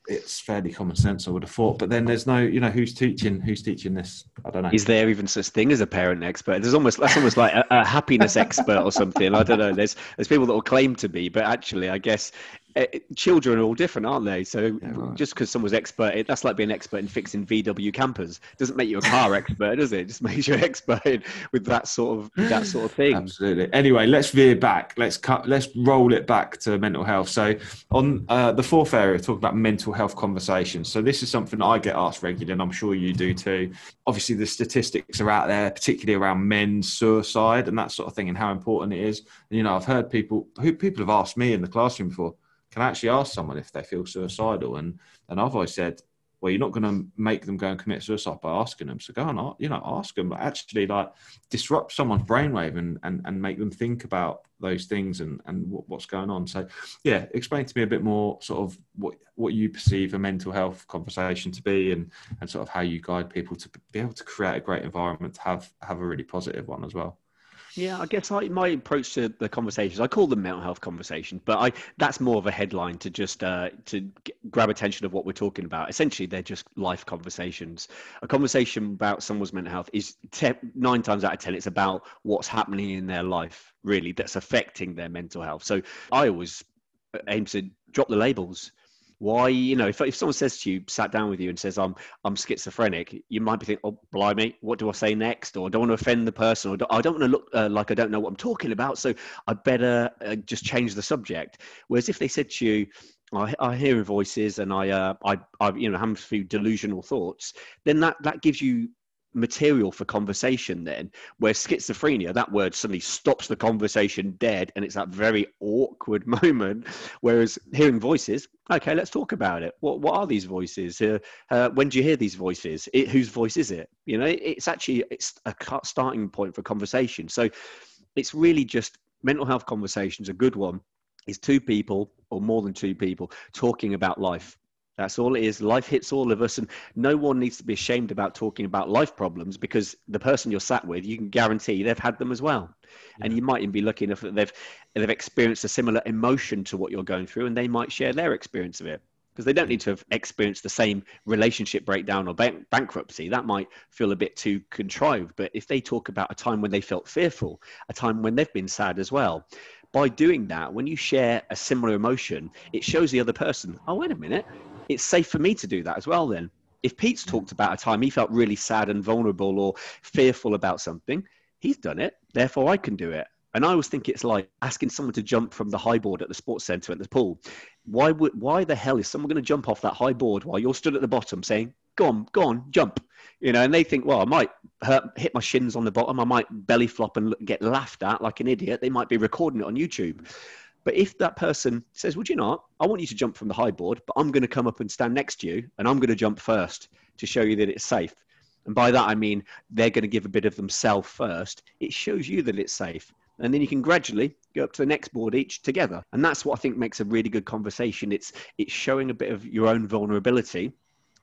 it's fairly common sense, I would have thought. But then there's no, you know, who's teaching, who's teaching this? I don't know. Is there even such thing as a parent expert? There's almost that's almost like a, a happiness expert or something. I don't know. There's there's people that will claim to be, but actually, I guess uh, children are all different, aren't they? So yeah, right. just because someone's expert, that's like being an expert in fixing VW campers. Doesn't make you a car expert, does it? it? Just makes you an expert with that sort of that sort of thing. Absolutely. Anyway, let's veer back. Let's cut. Let's roll it back to mental health. So on uh, the fourth area, talk about mental health conversations. So this is something I get asked regularly, and I'm sure you do too. Obviously, the statistics are out there, particularly around men's suicide and that sort of thing, and how important it is. And, you know, I've heard people who people have asked me in the classroom before can actually ask someone if they feel suicidal. And and I've always said, well, you're not going to make them go and commit suicide by asking them. So go and you know ask them, but actually like disrupt someone's brainwave and and and make them think about those things and and what's going on. So yeah, explain to me a bit more sort of what what you perceive a mental health conversation to be and and sort of how you guide people to be able to create a great environment to have have a really positive one as well. Yeah, I guess I, my approach to the conversations, I call them mental health conversations, but I that's more of a headline to just uh, to grab attention of what we're talking about. Essentially, they're just life conversations. A conversation about someone's mental health is nine times out of ten, it's about what's happening in their life, really, that's affecting their mental health. So I always aim to drop the labels why you know if, if someone says to you sat down with you and says i'm i'm schizophrenic you might be thinking oh blimey what do i say next or i don't want to offend the person or i don't want to look uh, like i don't know what i'm talking about so i better uh, just change the subject whereas if they said to you I, I hear voices and I, uh, I, I, you know, have a few delusional thoughts. Then that that gives you material for conversation then where schizophrenia that word suddenly stops the conversation dead and it's that very awkward moment. Whereas hearing voices okay let's talk about it. What, what are these voices? Uh, uh, when do you hear these voices? It, whose voice is it? You know it's actually it's a starting point for conversation. So it's really just mental health conversations a good one. Is two people or more than two people talking about life that's all it is. Life hits all of us, and no one needs to be ashamed about talking about life problems because the person you're sat with, you can guarantee they've had them as well. Yeah. And you might even be lucky enough that they've they've experienced a similar emotion to what you're going through, and they might share their experience of it because they don't need to have experienced the same relationship breakdown or bank- bankruptcy. That might feel a bit too contrived. But if they talk about a time when they felt fearful, a time when they've been sad as well, by doing that, when you share a similar emotion, it shows the other person, oh, wait a minute, it's safe for me to do that as well then. If pete's talked about a time he felt really sad and vulnerable or fearful about something he's done it therefore i can do it. And i always think it's like asking someone to jump from the high board at the sports center at the pool. Why would why the hell is someone going to jump off that high board while you're stood at the bottom saying go on go on jump you know? And they think well i might hurt, hit my shins on the bottom. I might belly flop and get laughed at like an idiot. They might be recording it on youtube but if that person says, Would you not? I want you to jump from the high board, but I'm going to come up and stand next to you and I'm going to jump first to show you that it's safe. And by that, I mean they're going to give a bit of themselves first. It shows you that it's safe. And then you can gradually go up to the next board each together. And that's what I think makes a really good conversation. It's, it's showing a bit of your own vulnerability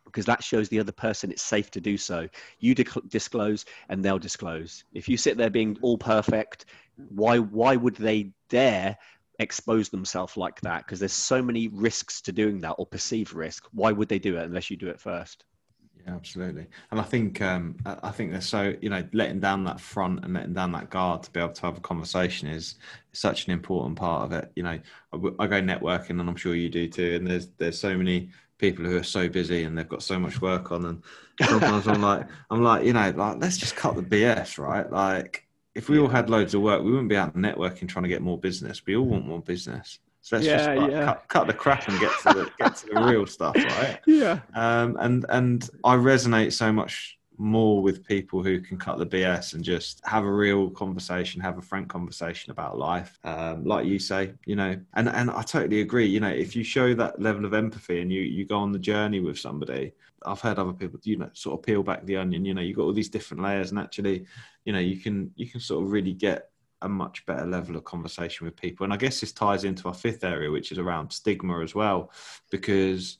because that shows the other person it's safe to do so. You disclose and they'll disclose. If you sit there being all perfect, why, why would they dare expose themselves like that because there's so many risks to doing that or perceived risk. Why would they do it unless you do it first? Yeah absolutely. And i think um, i think they're so you know letting down that front and letting down that guard to be able to have a conversation is such an important part of it. You know I, I go networking and i'm sure you do too and there's there's so many people who are so busy and they've got so much work on and sometimes i'm like i'm like you know like let's just cut the bs right? Like if we all had loads of work, we wouldn't be out networking trying to get more business. We all want more business. So let's yeah, just like, yeah. cut, cut, the crap and get to the get to the real stuff, right? Yeah. Um, and and I resonate so much more with people who can cut the BS and just have a real conversation, have a frank conversation about life. Um, like you say, you know, and and I totally agree. You know, if you show that level of empathy and you you go on the journey with somebody, I've heard other people, you know, sort of peel back the onion. You know, you've got all these different layers, and actually, you know, you can you can sort of really get a much better level of conversation with people. And I guess this ties into our fifth area, which is around stigma as well, because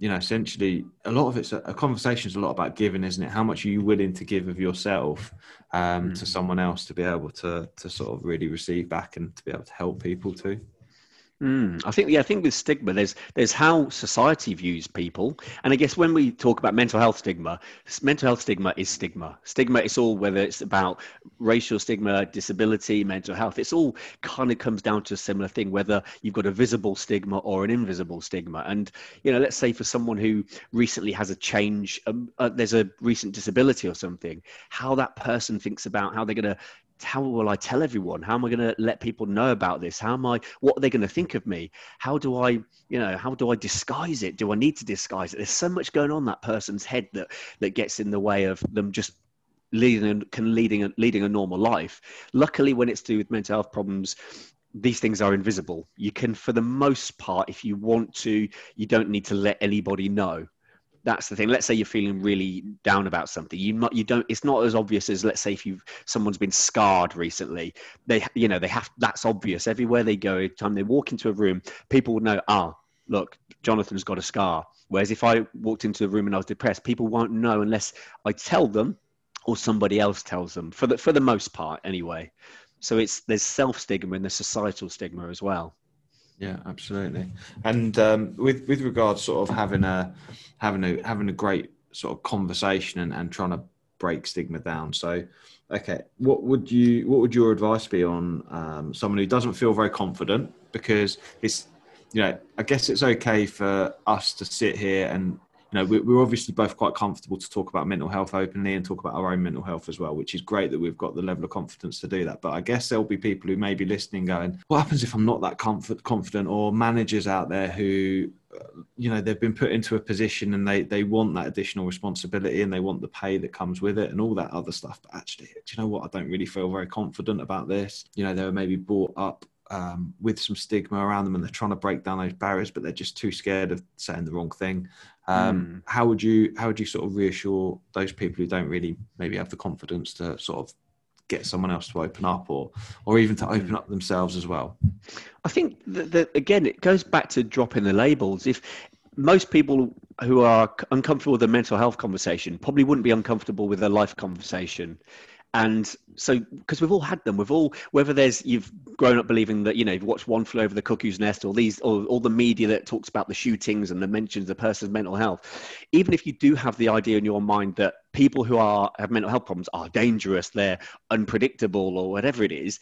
you know, essentially, a lot of it's a, a conversation is a lot about giving, isn't it? How much are you willing to give of yourself um, mm. to someone else to be able to to sort of really receive back and to be able to help people too? Mm, I think yeah, I think with stigma, there's there's how society views people, and I guess when we talk about mental health stigma, mental health stigma is stigma. Stigma is all whether it's about racial stigma, disability, mental health. It's all kind of comes down to a similar thing, whether you've got a visible stigma or an invisible stigma. And you know, let's say for someone who recently has a change, um, uh, there's a recent disability or something, how that person thinks about how they're going to how will I tell everyone? How am I going to let people know about this? How am I, what are they going to think of me? How do I, you know, how do I disguise it? Do I need to disguise it? There's so much going on that person's head that, that gets in the way of them just leading, and can leading, leading a normal life. Luckily, when it's to do with mental health problems, these things are invisible. You can, for the most part, if you want to, you don't need to let anybody know that's the thing. Let's say you're feeling really down about something. You not you don't it's not as obvious as let's say if you've someone's been scarred recently. They you know they have that's obvious. Everywhere they go every time they walk into a room people would know ah look jonathan's got a scar. Whereas if i walked into the room and i was depressed people won't know unless i tell them or somebody else tells them for the for the most part anyway. So it's there's self stigma and there's societal stigma as well yeah, absolutely. And um, with with regards, sort of having a having a having a great sort of conversation and, and trying to break stigma down. So, okay, what would you what would your advice be on um, someone who doesn't feel very confident because it's you know I guess it's okay for us to sit here and you know, we're obviously both quite comfortable to talk about mental health openly and talk about our own mental health as well, which is great that we've got the level of confidence to do that. But I guess there'll be people who may be listening going, what happens if I'm not that comfort, confident? Or managers out there who you know they've been put into a position and they they want that additional responsibility and they want the pay that comes with it and all that other stuff. But actually do you know what? I don't really feel very confident about this. You know they were maybe brought up um, with some stigma around them and they're trying to break down those barriers but they're just too scared of saying the wrong thing. Um, mm. how would you how would you sort of reassure those people who don't really maybe have the confidence to sort of get someone else to open up or or even to open up themselves as well? I think that, that again it goes back to dropping the labels. If most people who are uncomfortable with the mental health conversation probably wouldn't be uncomfortable with a life conversation and so because we've all had them. We've all whether there's you've grown up believing that you know you've watched one flew over the cuckoo's nest or these or all the media that talks about the shootings and the mentions of person's mental health even if you do have the idea in your mind that people who are have mental health problems are dangerous they're unpredictable or whatever it is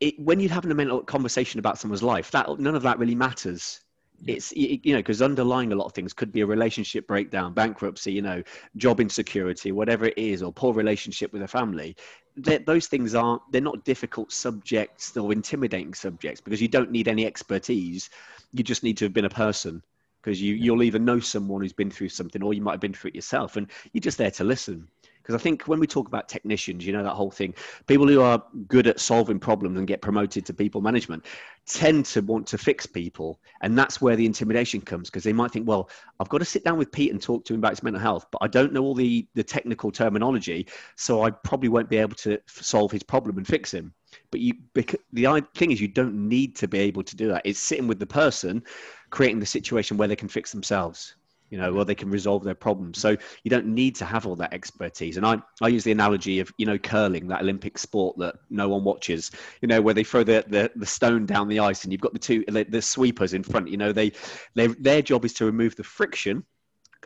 it, when you're having a mental conversation about someone's life that none of that really matters it's you know because underlying a lot of things could be a relationship breakdown bankruptcy you know job insecurity whatever it is or poor relationship with a family. Those things aren't they're not difficult subjects or intimidating subjects because you don't need any expertise. You just need to have been a person because you you'll either know someone who's been through something or you might have been through it yourself and you're just there to listen because I think when we talk about technicians, you know, that whole thing, people who are good at solving problems and get promoted to people management tend to want to fix people. And that's where the intimidation comes because they might think, well, I've got to sit down with Pete and talk to him about his mental health, but I don't know all the, the technical terminology. So I probably won't be able to solve his problem and fix him. But you, the thing is, you don't need to be able to do that. It's sitting with the person, creating the situation where they can fix themselves you know, or they can resolve their problems. So you don't need to have all that expertise. And I, I use the analogy of, you know, curling, that Olympic sport that no one watches, you know, where they throw the, the, the stone down the ice and you've got the two, the, the sweepers in front, you know, they, they, their job is to remove the friction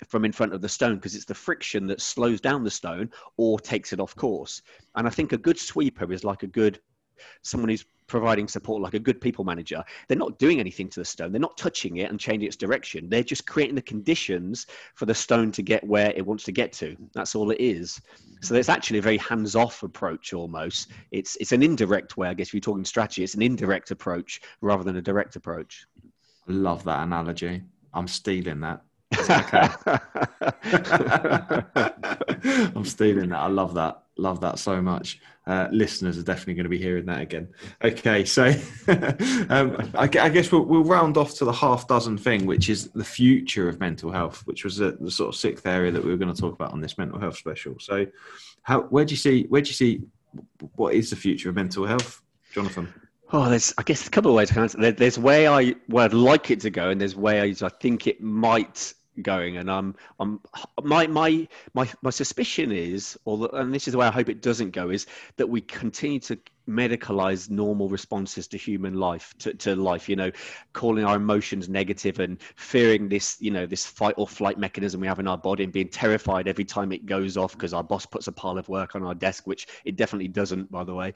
from in front of the stone because it's the friction that slows down the stone or takes it off course. And I think a good sweeper is like a good someone who's providing support like a good people manager they're not doing anything to the stone. They're not touching it and changing its direction. They're just creating the conditions for the stone to get where it wants to get to. That's all it is. So it's actually a very hands-off approach almost. It's it's an indirect way i guess if you're talking strategy it's an indirect approach rather than a direct approach. Love that analogy. I'm stealing that okay i'm stealing that i love that love that so much. Uh, listeners are definitely going to be hearing that again. Okay, so um, I, I, guess we'll, we'll, round off to the half dozen thing, which is the future of mental health, which was the, the, sort of sixth area that we were going to talk about on this mental health special. So, how where do you see where do you see what is the future of mental health, Jonathan? Oh, there's I guess a couple of ways to answer. There, there's way I where I'd like it to go, and there's ways I think it might going and i'm i'm my my my my suspicion is or and this is the way i hope it doesn't go is that we continue to medicalize normal responses to human life to, to life you know calling our emotions negative and fearing this you know this fight or flight mechanism we have in our body and being terrified every time it goes off because our boss puts a pile of work on our desk which it definitely doesn't by the way.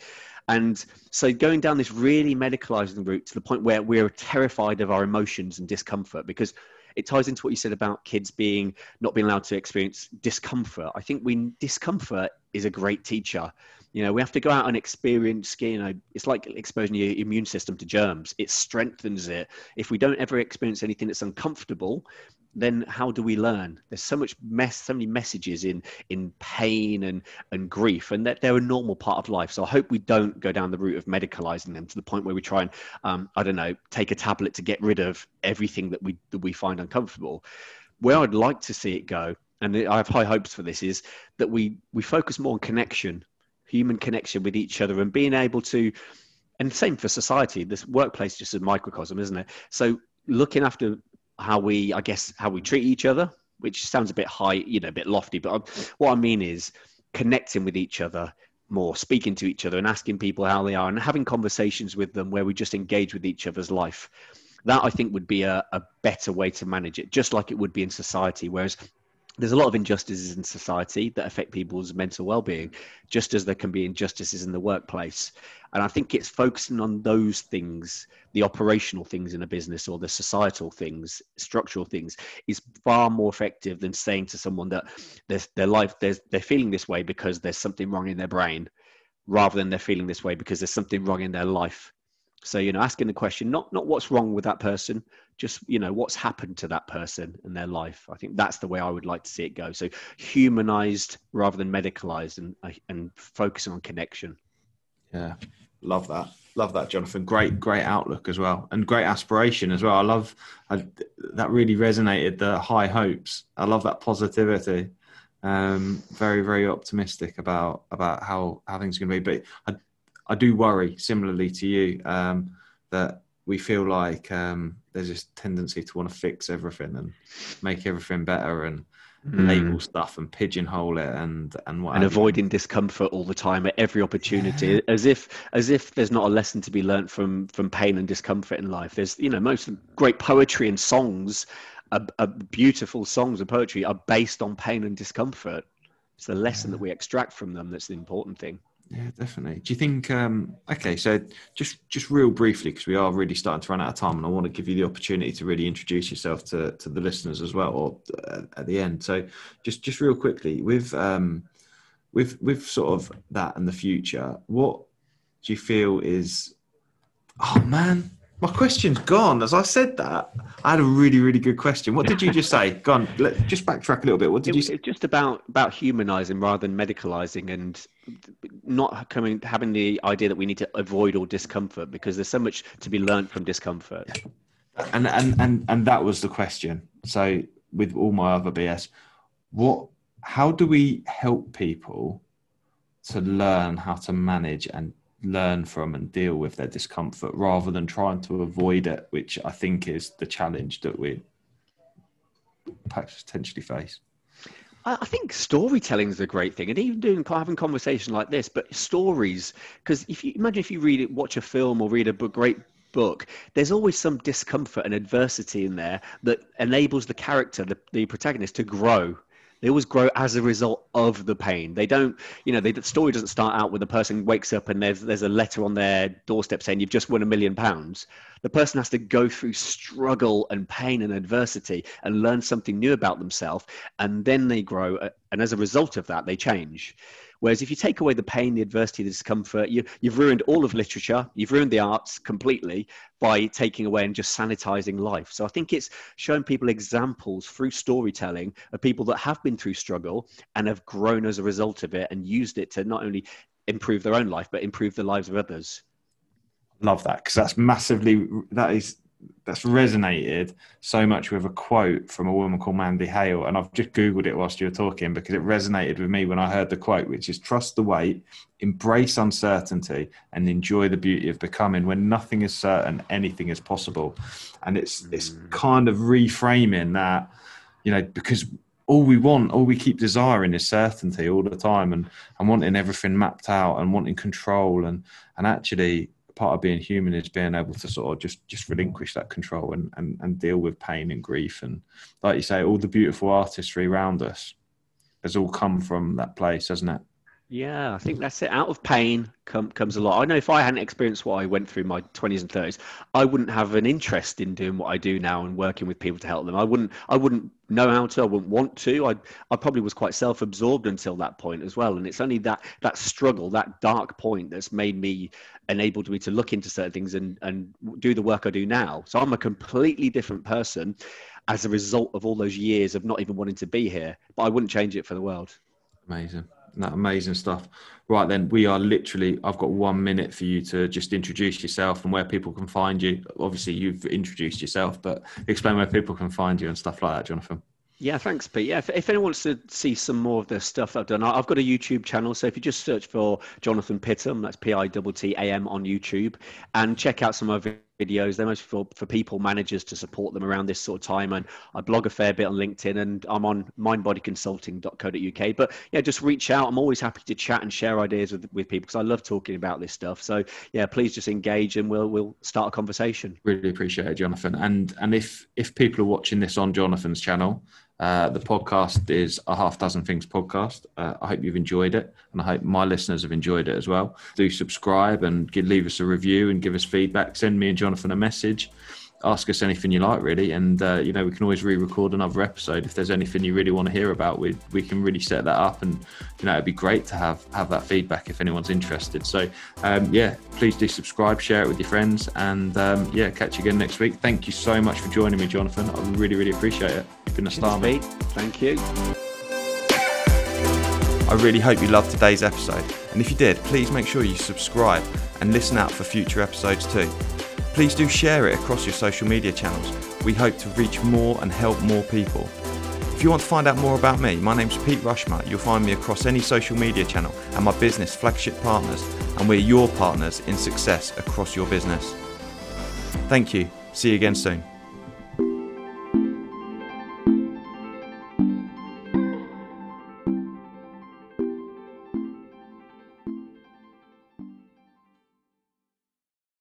And so going down this really medicalizing route to the point where we're terrified of our emotions and discomfort because it ties into what you said about kids being not being allowed to experience discomfort. I think we discomfort is a great teacher. You know, we have to go out and experience, you know, it's like exposing your immune system to germs. It strengthens it. If we don't ever experience anything that's uncomfortable, then how do we learn? There's so much mess, so many messages in in pain and and grief, and that they're a normal part of life. So I hope we don't go down the route of medicalizing them to the point where we try and um, I don't know take a tablet to get rid of everything that we that we find uncomfortable. Where I'd like to see it go, and I have high hopes for this, is that we we focus more on connection, human connection with each other, and being able to and same for society this workplace just a microcosm isn't it so looking after how we, I guess, how we treat each other, which sounds a bit high, you know, a bit lofty. But I'm, what I mean is connecting with each other more, speaking to each other and asking people how they are and having conversations with them where we just engage with each other's life. That I think would be a, a better way to manage it, just like it would be in society. Whereas there's a lot of injustices in society that affect people's mental well-being just as there can be injustices in the workplace. And i think it's focusing on those things the operational things in a business or the societal things structural things is far more effective than saying to someone that their life they're feeling this way because there's something wrong in their brain rather than they're feeling this way because there's something wrong in their life. So, you know, asking the question, not not what's wrong with that person, just you know what's happened to that person and their life. I think that's the way I would like to see it go. So, humanized rather than medicalized, and and focusing on connection. Yeah, love that. Love that, Jonathan. Great, great outlook as well, and great aspiration as well. I love I, that. Really resonated. The high hopes. I love that positivity. Um, very, very optimistic about about how how things are going to be. But I I do worry, similarly to you, um, that we feel like um, there's this tendency to want to fix everything and make everything better and mm. label stuff and pigeonhole it and and what and avoiding discomfort all the time at every opportunity yeah. as if as if there's not a lesson to be learnt from from pain and discomfort in life there's you know most great poetry and songs are, are beautiful songs and poetry are based on pain and discomfort it's the lesson yeah. that we extract from them that's the important thing yeah, definitely. Do you think? Um, okay, so just just real briefly, because we are really starting to run out of time, and I want to give you the opportunity to really introduce yourself to to the listeners as well, or uh, at the end. So, just just real quickly, with um, with with sort of that and the future, what do you feel is? Oh man, my question's gone. As I said that, I had a really, really good question. What did you just say? Go on, let, just backtrack a little bit. What did it, you say? It's just about about humanizing rather than medicalizing, and not coming having the idea that we need to avoid all discomfort because there's so much to be learned from discomfort. And and and and that was the question. So with all my other BS, what? How do we help people to learn how to manage and learn from and deal with their discomfort rather than trying to avoid it, which I think is the challenge that we potentially face. I think storytelling is a great thing, and even doing having conversation like this. But stories, because if you imagine if you read it, watch a film or read a book, great book, there's always some discomfort and adversity in there that enables the character, the, the protagonist, to grow they always grow as a result of the pain. They don't, you know, they, the story doesn't start out with a person wakes up and there's there's a letter on their doorstep saying you've just won a million pounds. The person has to go through struggle and pain and adversity and learn something new about themselves, and then they grow. Uh, and as a result of that, they change. Whereas if you take away the pain, the adversity, the discomfort, you, you've ruined all of literature, you've ruined the arts completely by taking away and just sanitizing life. So I think it's showing people examples through storytelling of people that have been through struggle and have grown as a result of it and used it to not only improve their own life, but improve the lives of others. Love that because that's massively, that is that's resonated so much with a quote from a woman called Mandy Hale, and I've just googled it whilst you were talking because it resonated with me when I heard the quote, which is trust the wait, embrace uncertainty, and enjoy the beauty of becoming. When nothing is certain, anything is possible, and it's mm. it's kind of reframing that, you know, because all we want, all we keep desiring is certainty all the time, and and wanting everything mapped out and wanting control, and and actually part of being human is being able to sort of just just relinquish that control and, and and deal with pain and grief. And like you say all the beautiful artistry around us has all come from that place hasn't it yeah, I think that's it. Out of pain come, comes a lot. I know if I hadn't experienced what I went through in my 20s and 30s, I wouldn't have an interest in doing what I do now and working with people to help them. I wouldn't I wouldn't know how to, I wouldn't want to. I I probably was quite self-absorbed until that point as well. And it's only that that struggle, that dark point that's made me enabled me to look into certain things and and do the work I do now. So I'm a completely different person as a result of all those years of not even wanting to be here. But I wouldn't change it for the world. Amazing that amazing stuff. Right then, we are literally. I've got one minute for you to just introduce yourself and where people can find you. Obviously, you've introduced yourself, but explain where people can find you and stuff like that, Jonathan. Yeah, thanks, Pete. Yeah, if, if, anyone wants to see some more of the stuff I've done, I've got a YouTube channel. So if you just search for Jonathan Pittam, that's P I T T A M on YouTube, and check out some of videos. They're mostly for, for people, managers to support them around this sort of time. And I blog a fair bit on LinkedIn and I'm on mindbodyconsulting.co.uk. But yeah, just reach out. I'm always happy to chat and share ideas with, with people because I love talking about this stuff. So yeah, please just engage and we'll, we'll start a conversation. Really appreciate it, Jonathan. And, and if, if people are watching this on Jonathan's channel, uh, the podcast is a half dozen things podcast. Uh, I hope you've enjoyed it, and I hope my listeners have enjoyed it as well. Do subscribe and give, leave us a review and give us feedback. Send me and Jonathan a message. Ask us anything you like, really. And, uh, you know, we can always re record another episode. If there's anything you really want to hear about, we, we can really set that up. And, you know, it'd be great to have, have that feedback if anyone's interested. So, um, yeah, please do subscribe, share it with your friends. And, um, yeah, catch you again next week. Thank you so much for joining me, Jonathan. I really, really appreciate it. You've been a star, mate. Thank you. I really hope you loved today's episode. And if you did, please make sure you subscribe and listen out for future episodes too. Please do share it across your social media channels. We hope to reach more and help more people. If you want to find out more about me, my name's Pete Rushmer. You'll find me across any social media channel and my business, Flagship Partners, and we're your partners in success across your business. Thank you. See you again soon.